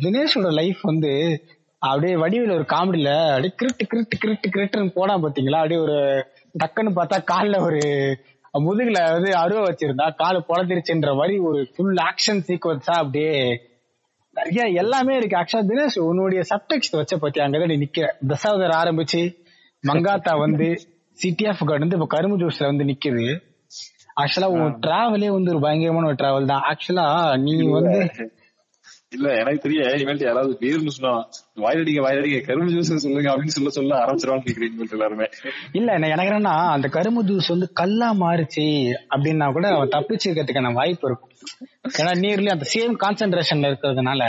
தினேஷோட லைஃப் வந்து அப்படியே வடிவில் ஒரு காமெடியில அப்படியே கிரிட்டு கிரிட்டு கிரிட்டு கிரிட்டுன்னு போனா பாத்தீங்களா? அப்படியே ஒரு டக்குன்னு பார்த்தா கால்ல ஒரு முதுகுல வந்து அருவ வச்சிருந்தா காலு பொழந்திருச்சுன்ற மாதிரி ஒரு ஃபுல் ஆக்ஷன் சீக்வன்ஸா அப்படியே நிறைய எல்லாமே இருக்கு. ஆக்சுவலா தினேஷ் உன்னுடைய சப்டெக்ஸ்ட் வச்ச பத்தி அங்கதான் நீ நிக்கிற. தசாவதர் ஆரம்பிச்சு மங்காத்தா வந்து சிட்டி ஆஃப் கார்டு வந்து இப்ப கரும்பு ஜூஸ்ல வந்து நிக்குது. ஆக்சுவலா உன் டிராவலே வந்து ஒரு பயங்கரமான ஒரு டிராவல் தான். ஆக்சுவலா நீ வந்து இல்ல எனக்கு தெரிய இனிமேல் யாராவது பீர்னு சொன்னா வாயிலடிங்க வாயிலடிங்க கரும்பு ஜூஸ் சொல்லுங்க அப்படின்னு சொல்ல சொல்ல ஆரம்பிச்சிருவாங்க கேக்குறீங்க எல்லாருமே. இல்ல என்ன- எனக்கு என்னன்னா அந்த கரும்பு ஜூஸ் வந்து கல்லா மாறுச்சு அப்படின்னா கூட அவன் தப்பிச்சிருக்கிறதுக்கான வாய்ப்பு இருக்கும்? ஏன்னா நீர்லயும் அந்த சேம் கான்சென்ட்ரேஷன்ல இருக்கிறதுனால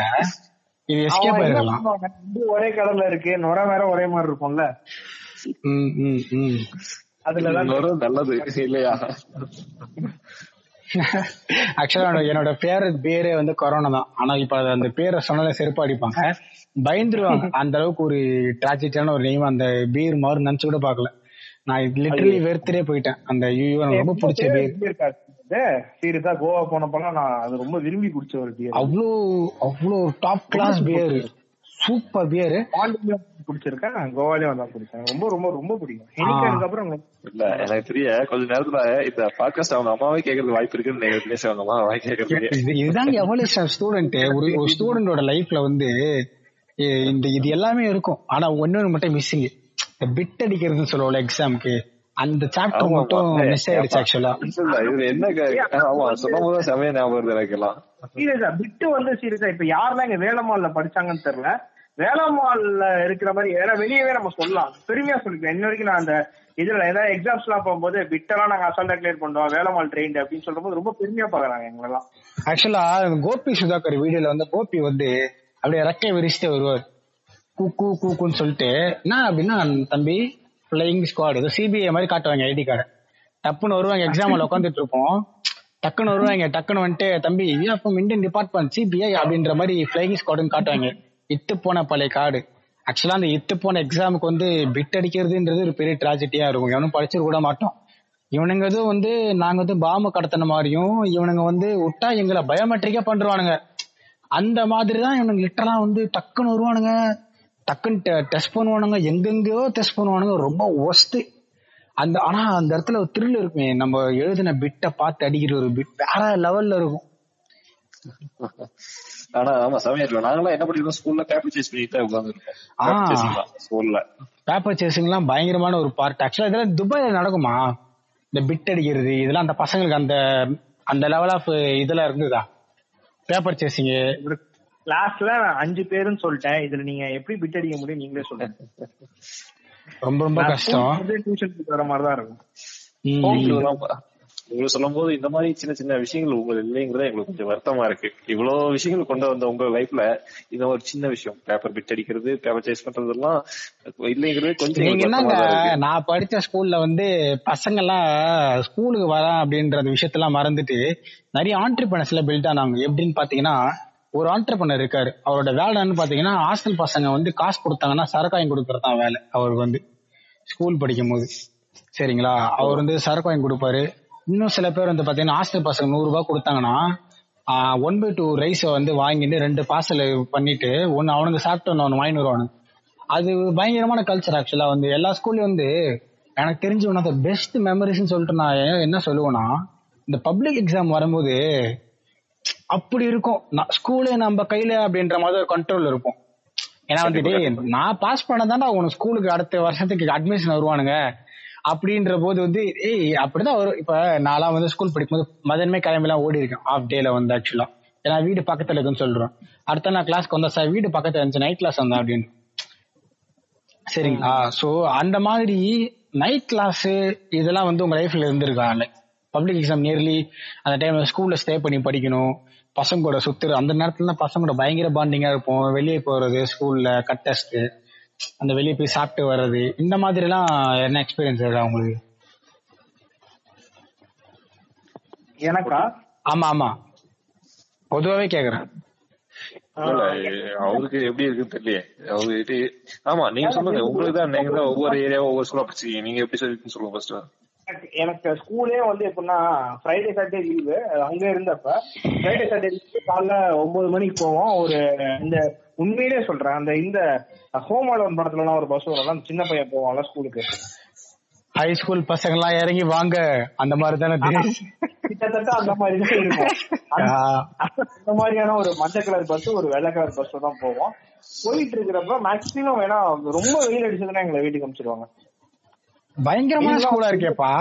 இது எஸ்கேப்? ரெண்டு ஒரே கடல்ல இருக்கு நுர வேற ஒரே மாதிரி இருக்கும்ல? ம், ம், ம். அதுலதான் இன்னொரு நல்லது இல்லையா? ஆக்சுவலா என்னோட பேரு பேரே வந்து கொரோனா தான். ஆனா இப்ப அந்த பேரை சொன்னாலே செருப்பு அடிப்பாங்க. பயந்துருவாங்க. அந்த அளவுக்கு ஒரு டிராஜடியான ஒரு நேம் அந்த பீர் மாதிரி நினைச்சு கூட பாக்கல நான் லிட்டரலி வெறுத்துட்டே போயிட்டேன். அந்த எனக்கு ரொம்ப பிடிச்ச பீர் சீரியஸா கோவா போனப்பெல்லாம் நான் அது ரொம்ப விரும்பி குடிச்ச ஒரு பியர் அவ்வளோ அவ்வளோ top class beer super beer குடிச்சிருக்கேன் கோவாலயும் வந்தா குடிச்சேன் ரொம்ப ரொம்ப ரொம்ப பிடிக்கும். எனக்கு அப்புறம் இல்ல எனக்கு தெரிய கொஞ்ச நேரத்துல இந்த பாட்காஸ்ட் அவங்க அம்மாவே கேக்குறது வாய்ப்பு இருக்குன்னு தினேஷ் அவங்க அம்மா வாய் கேக்குறது இது இதுதாங்க எவ்வளவு ஸ்டூடெண்ட் ஒரு ஒரு ஸ்டூடெண்டோட லைஃப்ல வந்து இந்த இது எல்லாமே இருக்கும். ஆனா ஒன்னொன்னு மட்டும் மிஸ்ஸிங் இந்த பிட் அடிக்கிறதுன்னு சொல்லுவோம்ல எக்ஸாம்க்கு அந்த சாப்டர் மட்டும். மிஸ் ஆயிடுச்சு ஆக்சுவலா என்ன ஆமா சொல்லும் போது செமையா ஞாபகம் வருது எனக்கு எல்லாம். சீரியஸா பிட்டு வந்து சீரியஸா இப்ப யாரெல்லாம் இங்க வேலம்மாள்ல படிச்சாங்கன்னு தெரியல. வேலம்மாள்ல இருக்கிற மாதிரி ஏன்னா வெளியவே நம்ம சொல்லலாம். பெருமையா சொல்லிக்கலாம். இன்ன வரைக்கும் நான் அந்த இதுல ஏதாவது எக்ஸாம்ஸ் எல்லாம் போகும்போது பிட்டெல்லாம் நாங்க அசால்ட்டா கிளியர் பண்ணுவோம் வேலம்மாள் ட்ரெயின் அப்படின்னு சொல்லும்போது ரொம்ப பெருமையா பாக்குறாங்க எங்களெல்லாம். ஆக்சுவலா கோபி சுதாகர் வீடியோல வந்து கோபி வந்து அப்படியே ரெக்கை விரிச்சுட்டு வருவார். கூ கூ கூக்குன்னு சொல்லிட்டு என்ன அப்படின்னா தம்பி பிளைங் ஸ்குவாட் ஏதோ சிபிஐ மாதிரி காட்டுவாங்க ஐடி கார்டு. டப்புன்னு வருவாங்க எக்ஸாம் உட்காந்துட்டு இருப்போம். டக்குன்னு வருவாங்க டக்குன்னு வந்துட்டு தம்பி அப்போ இந்தியன் டிபார்ட்மெண்ட் சிபிஐ அப்படின்ற மாதிரி பிளைங் ஸ்குவாடுன்னு காட்டுவாங்க. இத்து போன பழைய கார்டு ஆக்சுவலா அந்த இத்து போன எக்ஸாமுக்கு வந்து பிட் அடிக்கிறதுன்றது ஒரு பெரிய ட்ராஜடியா இருக்கும். எவனும் படிச்சிட கூட மாட்டோம் இவனுங்க வந்து நாங்க வந்து பாம்பு கடத்தின மாதிரியும் இவனுங்க வந்து விட்டா எங்களை பயோமெட்ரிக்கா பண்றானுங்க அந்த மாதிரி தான் இவனுங்க லிட்டரலா வந்து டக்குன்னு வருவானுங்க. டக்குன்னு டெஸ்ட் பண்ணுவானுங்க. எங்கெங்கயோ டெஸ்ட் பண்ணுவானுங்க. ரொம்ப ஒஸ்ட்டு அந்த ஆனா அந்த இடத்துல ஒரு த்ரில் இருக்குமே. நம்ம எழுதின பிட்டை பார்த்து அடிக்கிற ஒரு பிட் வேற லெவல்ல இருக்கும். ஆனா ஆமா செமையா இருக்கும் நாங்களாம் என்ன பண்ணிருக்கோம்? ஸ்கூல்ல பேப்பர் சேஸ் பண்ணிட்டு. இருக்கோம் ஸ்கூல்ல பேப்பர் சேசிங்லாம் பயங்கரமான ஒரு பார்ட் ஆக்சுவலா இதெல்லாம் துபாயில நடக்குமா? இந்த பிட் அடிக்கிறது இதெல்லாம் அந்த பசங்களுக்கு அந்த அந்த லெவல் ஆஃப் இதெல்லாம் இருந்ததா? பேப்பர் சேசிங் கிளாஸ்ல அஞ்சு பேருன்னு சொல்லிட்டேன். இதுல நீங்க எப்படி பிட் அடிக்க முடியும் நீங்களே சொல்லுங்க. ரொம்ப ரொம்ப கஷ்டம். டியூஷன் வர மாதிரி தான் இருக்கும் உங்களுக்கு சொல்லும் போது இந்த மாதிரி சின்ன சின்ன விஷயங்கள் உங்களுக்கு இல்லைங்கிறது எங்களுக்கு கொஞ்சம் வருத்தமா இருக்கு. இவ்வளவு விஷயங்கள் கொண்டு வந்த உங்க லைஃப்ல இது ஒரு சின்ன விஷயம். பேப்பர் பிட் அடிக்கிறது பேப்பர் சேஸ் பண்றதெல்லாம் இல்லைங்கிறது கொஞ்சம் நீங்க என்னங்க. நான் படிச்ச ஸ்கூல்ல வந்து பசங்க எல்லாம் ஸ்கூலுக்கு வரேன் அப்படின்ற விஷயத்தெல்லாம் மறந்துட்டு நிறைய ஆண்டர்பிரினர்ஸ்ல பில்ட் ஆனாங்க. எப்படின்னு பாத்தீங்கன்னா ஒரு ஆண்டர்பிரினர் இருக்காரு. அவரோட வேலை என்னன்னு பாத்தீங்கன்னா ஹாஸ்டல் பசங்க வந்து காசு கொடுத்தாங்கன்னா சரக்கு வாங்கி கொடுக்கறது தான் வேலை அவருக்கு வந்து. ஸ்கூல் படிக்கும் போது சரிங்களா? அவர் வந்து சரக்கு வாங்கி கொடுப்பாரு. இன்னும் சில பேர் வந்து பாத்தீங்கன்னா ஹாஸ்டல் பசங்க நூறு ரூபாய் கொடுத்தாங்கன்னா ஒன் பை டூ ரைஸ் வந்து வாங்கிட்டு ரெண்டு பார்சல் பண்ணிட்டு ஒன்னு அவனுங்க சாப்பிட்டு அவனு வாங்கிட்டு வருவானுங்க அது பயங்கரமான கல்ச்சர் ஆக்சுவலா வந்து. எல்லா ஸ்கூல்லயும் வந்து எனக்கு தெரிஞ்சு ஒன் ஆஃப் த பெஸ்ட் மெமரிஸ்னு சொல்லிட்டு நான் என்ன சொல்லுவேன்னா இந்த பப்ளிக் எக்ஸாம் வரும்போது அப்படி இருக்கும். நான் ஸ்கூலே நம்ம கையில அப்படின்ற மாதிரி ஒரு கண்ட்ரோல் இருக்கும். ஏன்னா வந்து டேய் நான் பாஸ் பண்ணதாண்டா உனக்கு ஸ்கூலுக்கு அடுத்த வருஷத்துக்கு அட்மிஷன் வருவானுங்க. அப்படின்ற போது வந்து ஏய் அப்படிதான் வரும். இப்ப நான்லாம் வந்து ஸ்கூல் படிக்கும்போது மதன்மே கிளம்பிலாம் ஓடி இருக்கேன். ஆஃப் டேல வந்து ஆக்சுவலா ஏன்னா வீடு பக்கத்துல இருக்குன்னு சொல்றேன் அடுத்த நான் கிளாஸ்க்கு வந்தா சார் வீடு பக்கத்துல இருந்துச்சு. நைட் கிளாஸ் வந்தேன் அப்படின்னு. சரிங்களா சோ அந்த மாதிரி நைட் கிளாஸ் இதெல்லாம் வந்து உங்க லைஃப்ல இருந்திருக்கா? பப்ளிக் எக்ஸாம் நியர்லி அந்த டைம்ல ஸ்கூல்ல ஸ்டே பண்ணி படிக்கணும். பசங்க கூட சுத்துற அந்த நேரத்துல தான் பசங்க கூட பயங்கர பாண்டிங்கா இருப்போம். வெளியே போறது ஸ்கூல்ல கட் டெஸ்ட் அந்த வெளியே போய் சாப்பிட்டு வர்றது இந்த மாதிரி எல்லாம் என்ன எக்ஸ்பீரியன்ஸ் இருக்கா உங்களுக்கு? எனக்கா? ஆமா ஆமா. பொதுவாவே கேக்குறேன். இல்ல அவருக்கு எப்படி இருக்குன்னு தெரியல அவர்கிட்ட ஆமா நீங்க சொல்லுங்க உங்களுக்கு தான் நீங்க தான் ஒவ்வொரு ஏரியாவும் ஒவ்வொரு ஸ்கூலா படிச்சீங்க நீங்க எப்படி சொல்லிருக்குன்னு சொல்லுங்க ஃபர்ஸ்ட் எனக்கு- எனக்கு ஸ்கூலே வந்து எப்படின்னா ஃப்ரைடே சாட்டர்டே லீவு அங்க இருந்தப்ப ஃப்ரைடே சாட்டர்டே காலைல ஒன்பது மணிக்கு போவோம். ஒரு இந்த உண்மையிலே சொல்றேன் அந்த இந்த ஹோம் அலோன் படத்துல எல்லாம் ஒரு பஸ் வரும் சின்ன பையன் போவான்ல ஸ்கூலுக்கு. ஹை ஸ்கூல் பசங்க எல்லாம் இறங்கி வாங்க அந்த மாதிரி தானே கிட்டத்தட்ட அந்த மாதிரி தான் இருக்கும். அந்த- மாதிரியான ஒரு மஞ்சள் கலர் பஸ் ஒரு வெள்ளை கலர் பஸ்ல தான் போவோம். போயிட்டு இருக்கிறப்ப மேக்சிமம் வேணா ரொம்ப வெயில் அடிச்சதுன்னா எங்களை வீட்டுக்கு அனுப்பிச்சிருவாங்க. பயங்கரமான ஸ்கூலா இருக்கேப்பா.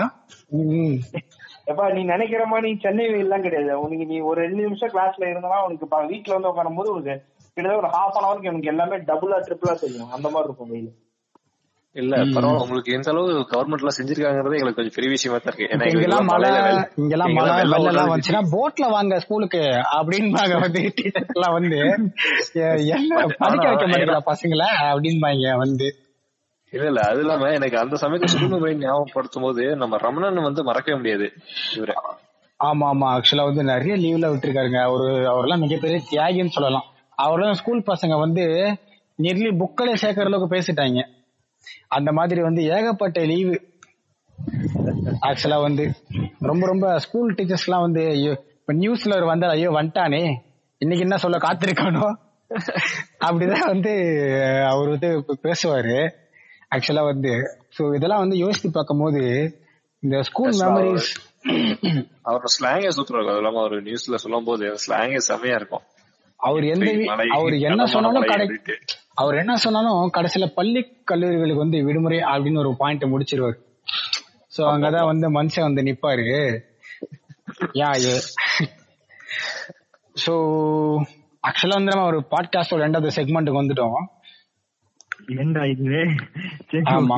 எப்பா நீ நினைக்கிற மாதிரி சென்னை வெயில்லாம் கிடையாது. உனக்கு நீ ஒரு ரெண்டு நிமிஷம் கிளாஸ்ல இருந்தனா உனக்கு வீட்ல வந்து உட்காரும் போது உனக்கு கிட்டத்தட்ட ஒரு ஹாஃப் அன் ஹவருக்கு எனக்கு எல்லாமே டபுளா ட்ரிபிளா தெரியும். அந்த மாதிரி இருக்கும் வெயில். இல்ல பரவாயில்ல. உங்களுக்கு எந்த அளவு கவர்மெண்ட் எல்லாம் செஞ்சிருக்காங்கிறது எங்களுக்கு கொஞ்சம் பெரிய விஷயமா தான் இருக்கு. ஏன்னா இங்கெல்லாம் மழை இங்கெல்லாம் மழை வெள்ளம் எல்லாம் வந்துச்சுன்னா போட்ல வாங்க ஸ்கூலுக்கு அப்படின்பாங்க வந்து டீச்சர்ஸ் எல்லாம் வந்து என்ன படிக்க வைக்க மாட்டீங்களா பசங்களை? அப்படின்பாங்க வந்து. இல்ல இல்ல அது இல்லாம எனக்கு அந்த சமயத்துல ஸ்கூல் முறை ஞாபகப்படுத்தும் போது நம்ம ரமணன் வந்து மறக்கவே முடியாது இவரு. ஆமா ஆமா. ஆக்சுவலா வந்து நிறைய லீவ்ல விட்டுருக்காருங்க. அவரு அவரெல்லாம் மிகப்பெரிய தியாகின்னு சொல்லலாம். அவரெல்லாம் ஸ்கூல் பசங்க வந்து நிர்லி புக்களே சேர்க்கற அளவுக்கு பேசிட்டாங்க. அந்த மாதிரி வந்து ஏகப்பட்ட லீவு ஆக்சுவலா வந்து ரொம்ப ரொம்ப ஸ்கூல் டீச்சர்ஸ் எல்லாம் வந்து ஐயோ இப்ப நியூஸ்ல ஒரு வந்தா ஐயோ வந்துட்டானே. இன்னைக்கு என்ன சொல்ல காத்திருக்கானோ அப்படிதான் வந்து அவர் வந்து பேசுவாரு. ஆக்சுவலா வந்து சோ இதெல்லாம் வந்து யோசித்து பார்க்கும்போது இந்த ஸ்கூல் மெமரிஸ் அவரோட ஸ்லாங்கே சூப்பரா இருக்கும். அது இல்லாம அவர் நியூஸ்ல சொல்லும் போது ஸ்லாங்கே செமையா இருக்கும். அவர் எந்த அவர் என்ன சொன்னாலும் கடை. அவர் என்ன சொன்னாலும் கடைசியில பள்ளி கல்லூரிகளுக்கு வந்து விடுமுறை அப்படின்னு ஒரு பாயிண்ட் முடிச்சிருவாரு. சோ அங்கதான் வந்து மனுஷன் வந்து நிப்பாரு. யா சோ ஆக்சுவலா வந்து நம்ம ஒரு பாட்காஸ்டோட ரெண்டாவது செக்மெண்ட்டுக்கு வந்துட்டோம். ஏண்டா இது? ஆமா.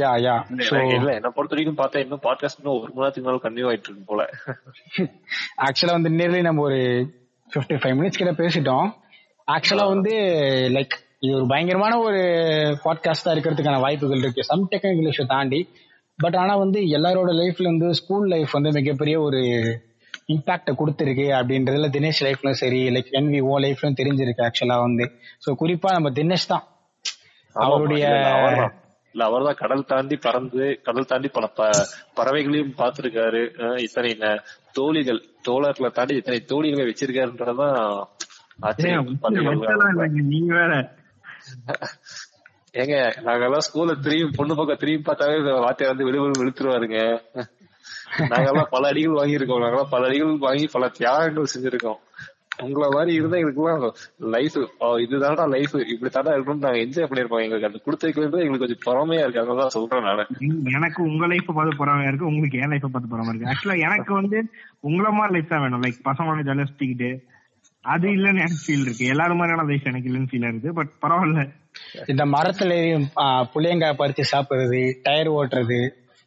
யா யா. சோ இல்ல என்ன பொறுத்த வரைக்கும் பார்த்தா இன்னும் பாட்காஸ்ட் இன்னும் ஒரு மணி நேரத்துக்கு மேல கன்டினியூ ஆயிட்டு இருக்கு போல. ஆக்சுவலா வந்து நேர்லி நம்ம ஒரு 55 ஃபைவ் மினிட்ஸ் கிட்ட பேசிட்டோம். ஆக்சுவலா வந்து லைக் இது ஒரு பயங்கரமான ஒரு பாட்காஸ்டா இருக்கிறதுக்கான வாய்ப்புகள் இருக்கு. சம் டெக்னிக்கல் இஷ்யூ தாண்டி. பட் ஆனா வந்து எல்லாரோட லைஃப்ல வந்து ஸ்கூல் லைஃப் வந்து மிகப்பெரிய ஒரு இம்பாக்ட கொடுத்துருக்கு அப்படின்றதுல தினேஷ் லைஃப்லயும் சரி லைக் என்வி ஓ லைஃப்லயும் தெரிஞ்சிருக்கு ஆக்சுவலா வந்து. சோ குறிப்பா நம்ம தினேஷ் தான். அவருடைய இல்ல. இல்ல அவர்தான் கடல் தாண்டி பறந்து கடல் தாண்டி பல ப- பறவைகளையும் பார்த்திருக்காரு இத்தனை தோழிகள் தோழர்களை தாண்டி இத்தனை தோழிகளை பாத்தீங்களா? நீங்க வேற ஏங்க நாங்கெல்லாம் ஸ்கூல்ல திரும்பி பொண்ணு பக்கம் திரும்பி பார்த்தாவே வார்த்தையை வந்து விழுவு விழுத்துருவாருங்க நாங்கெல்லாம் பல அடிகள் வாங்கியிருக்கோம் நாங்கெல்லாம் பல அடிகள் வாங்கி பல தியாகங்கள் செஞ்சிருக்கோம் உங்களை மாதிரி இருந்தா எங்களுக்குலாம் லைஃப் இதுதான்டா லைஃப் இப்படி தாண்டா இருக்கணும்னு நாங்க என்ஜாய் பண்ணிருப்போம் எங்களுக்கு. அந்த கொடுத்து வைக்கிறது எங்களுக்கு கொஞ்சம் பொறாமையா இருக்கு. அதனால சொல்றேன் நானு. எனக்கு உங்க லைஃப் பார்த்து பொறாமையா இருக்கு. உங்களுக்கு என் லைஃப் பார்த்து பொறாம இருக்கு. ஆக்சுவலா எனக்கு வந்து உங்கள மாதிரி லைஃப் தான் வேணும். லைக் பசங்களோட ஜாலியா சுத்திக்கிட்டு அது இல்லன்னு எனக்கு ஃபீல் இருக்கு. எல்லாரும் மாதிரியான லைஃப் எனக்கு இல்லன்னு ஃபீல் இருக்கு. பட் பரவாயில்ல. இந்த மரத்துல புளியங்காய் பறிச்சு சாப்பிடுறது டயர் ஓட்டுறது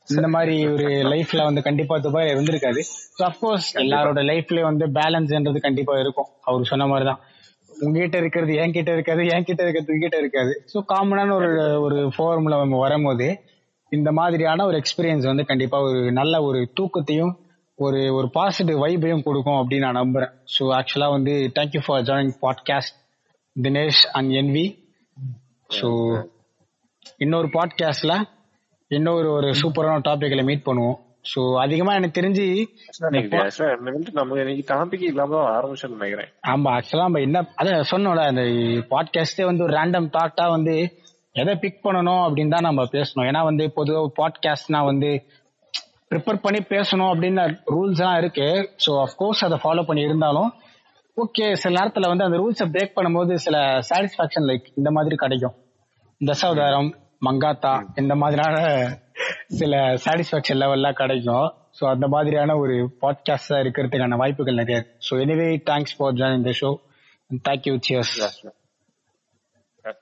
இந்த மாதிரி ஒரு லைஃப்ல வந்து கண்டிப்பா துபாய் இருந்திருக்காது. ஸோ அப்கோர்ஸ் எல்லாரோட லைஃப்லயும் வந்து பேலன்ஸ்ன்றது கண்டிப்பா இருக்கும். அவர் சொன்ன மாதிரிதான். உங்ககிட்ட இருக்கிறது என்கிட்ட இருக்காது என்கிட்ட இருக்கிறது உங்ககிட்ட இருக்காது. ஸோ காமனான ஒரு ஒரு ஃபார்முலா நம்ம வரும்போது இந்த மாதிரியான ஒரு எக்ஸ்பீரியன்ஸ் வந்து கண்டிப்பா ஒரு நல்ல ஒரு தூக்கத்தையும் ஒரு ஒரு பாசிட்டிவ் வைபையும் கொடுக்கும் அப்படின்னு நான் நம்புறேன். ஸோ ஆக்சுவலா வந்து thank you for joining podcast Dinesh and NV so இன்னொரு பாட்காஸ்ட்ல இன்னொரு ஒரு சூப்பரான டாபிக்ல மீட் பண்ணுவோம். ஸோ அதிகமா எனக்கு தெரிஞ்சு நம்ம இன்னைக்கு டாபிக் இல்லாம தான் ஆரம்பிச்சோம்னு நினைக்கிறேன். ஆமா ஆக்சுவலா நம்ம என்ன அதான் சொன்னோம்ல அந்த பாட்காஸ்டே வந்து ஒரு ரேண்டம் தாட்டா வந்து எதை பிக் பண்ணணும் அப்படின்னு தான் நம்ம பேசணும். ஏன்னா வந்து பொதுவாக பாட்காஸ்ட்னா வந்து ப்ரிப்பேர் பண்ணி பேசணும் அப்படின்னு ரூல்ஸ் எல்லாம் இருக்கு. ஸோ அஃப்கோர்ஸ் அதை ஃபாலோ பண்ணி இருந்தாலும் ஓகே சில நேரத்துல வந்து அந்த ரூல்ஸை பிரேக் பண்ணும்போது சில சாட்டிஸ்பாக்சன் லைக் இந்த மாதிரி கிடைக்கும். தசாவதாரம் மங்காத்தா இந்த மாதிரியான சில சாட்டிஸ்பாக்சன் லெவல்லாம் கிடைக்கும். ஸோ அந்த மாதிரியான ஒரு பாட்காஸ்டா இருக்கிறதுக்கான வாய்ப்புகள் நிறைய இருக்கு. So anyway thanks for join the show thank you cheers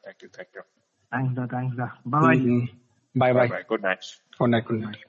thank you thank you thanks டா தேங்க்ஸ் டா bye bye bye bye good night good night good night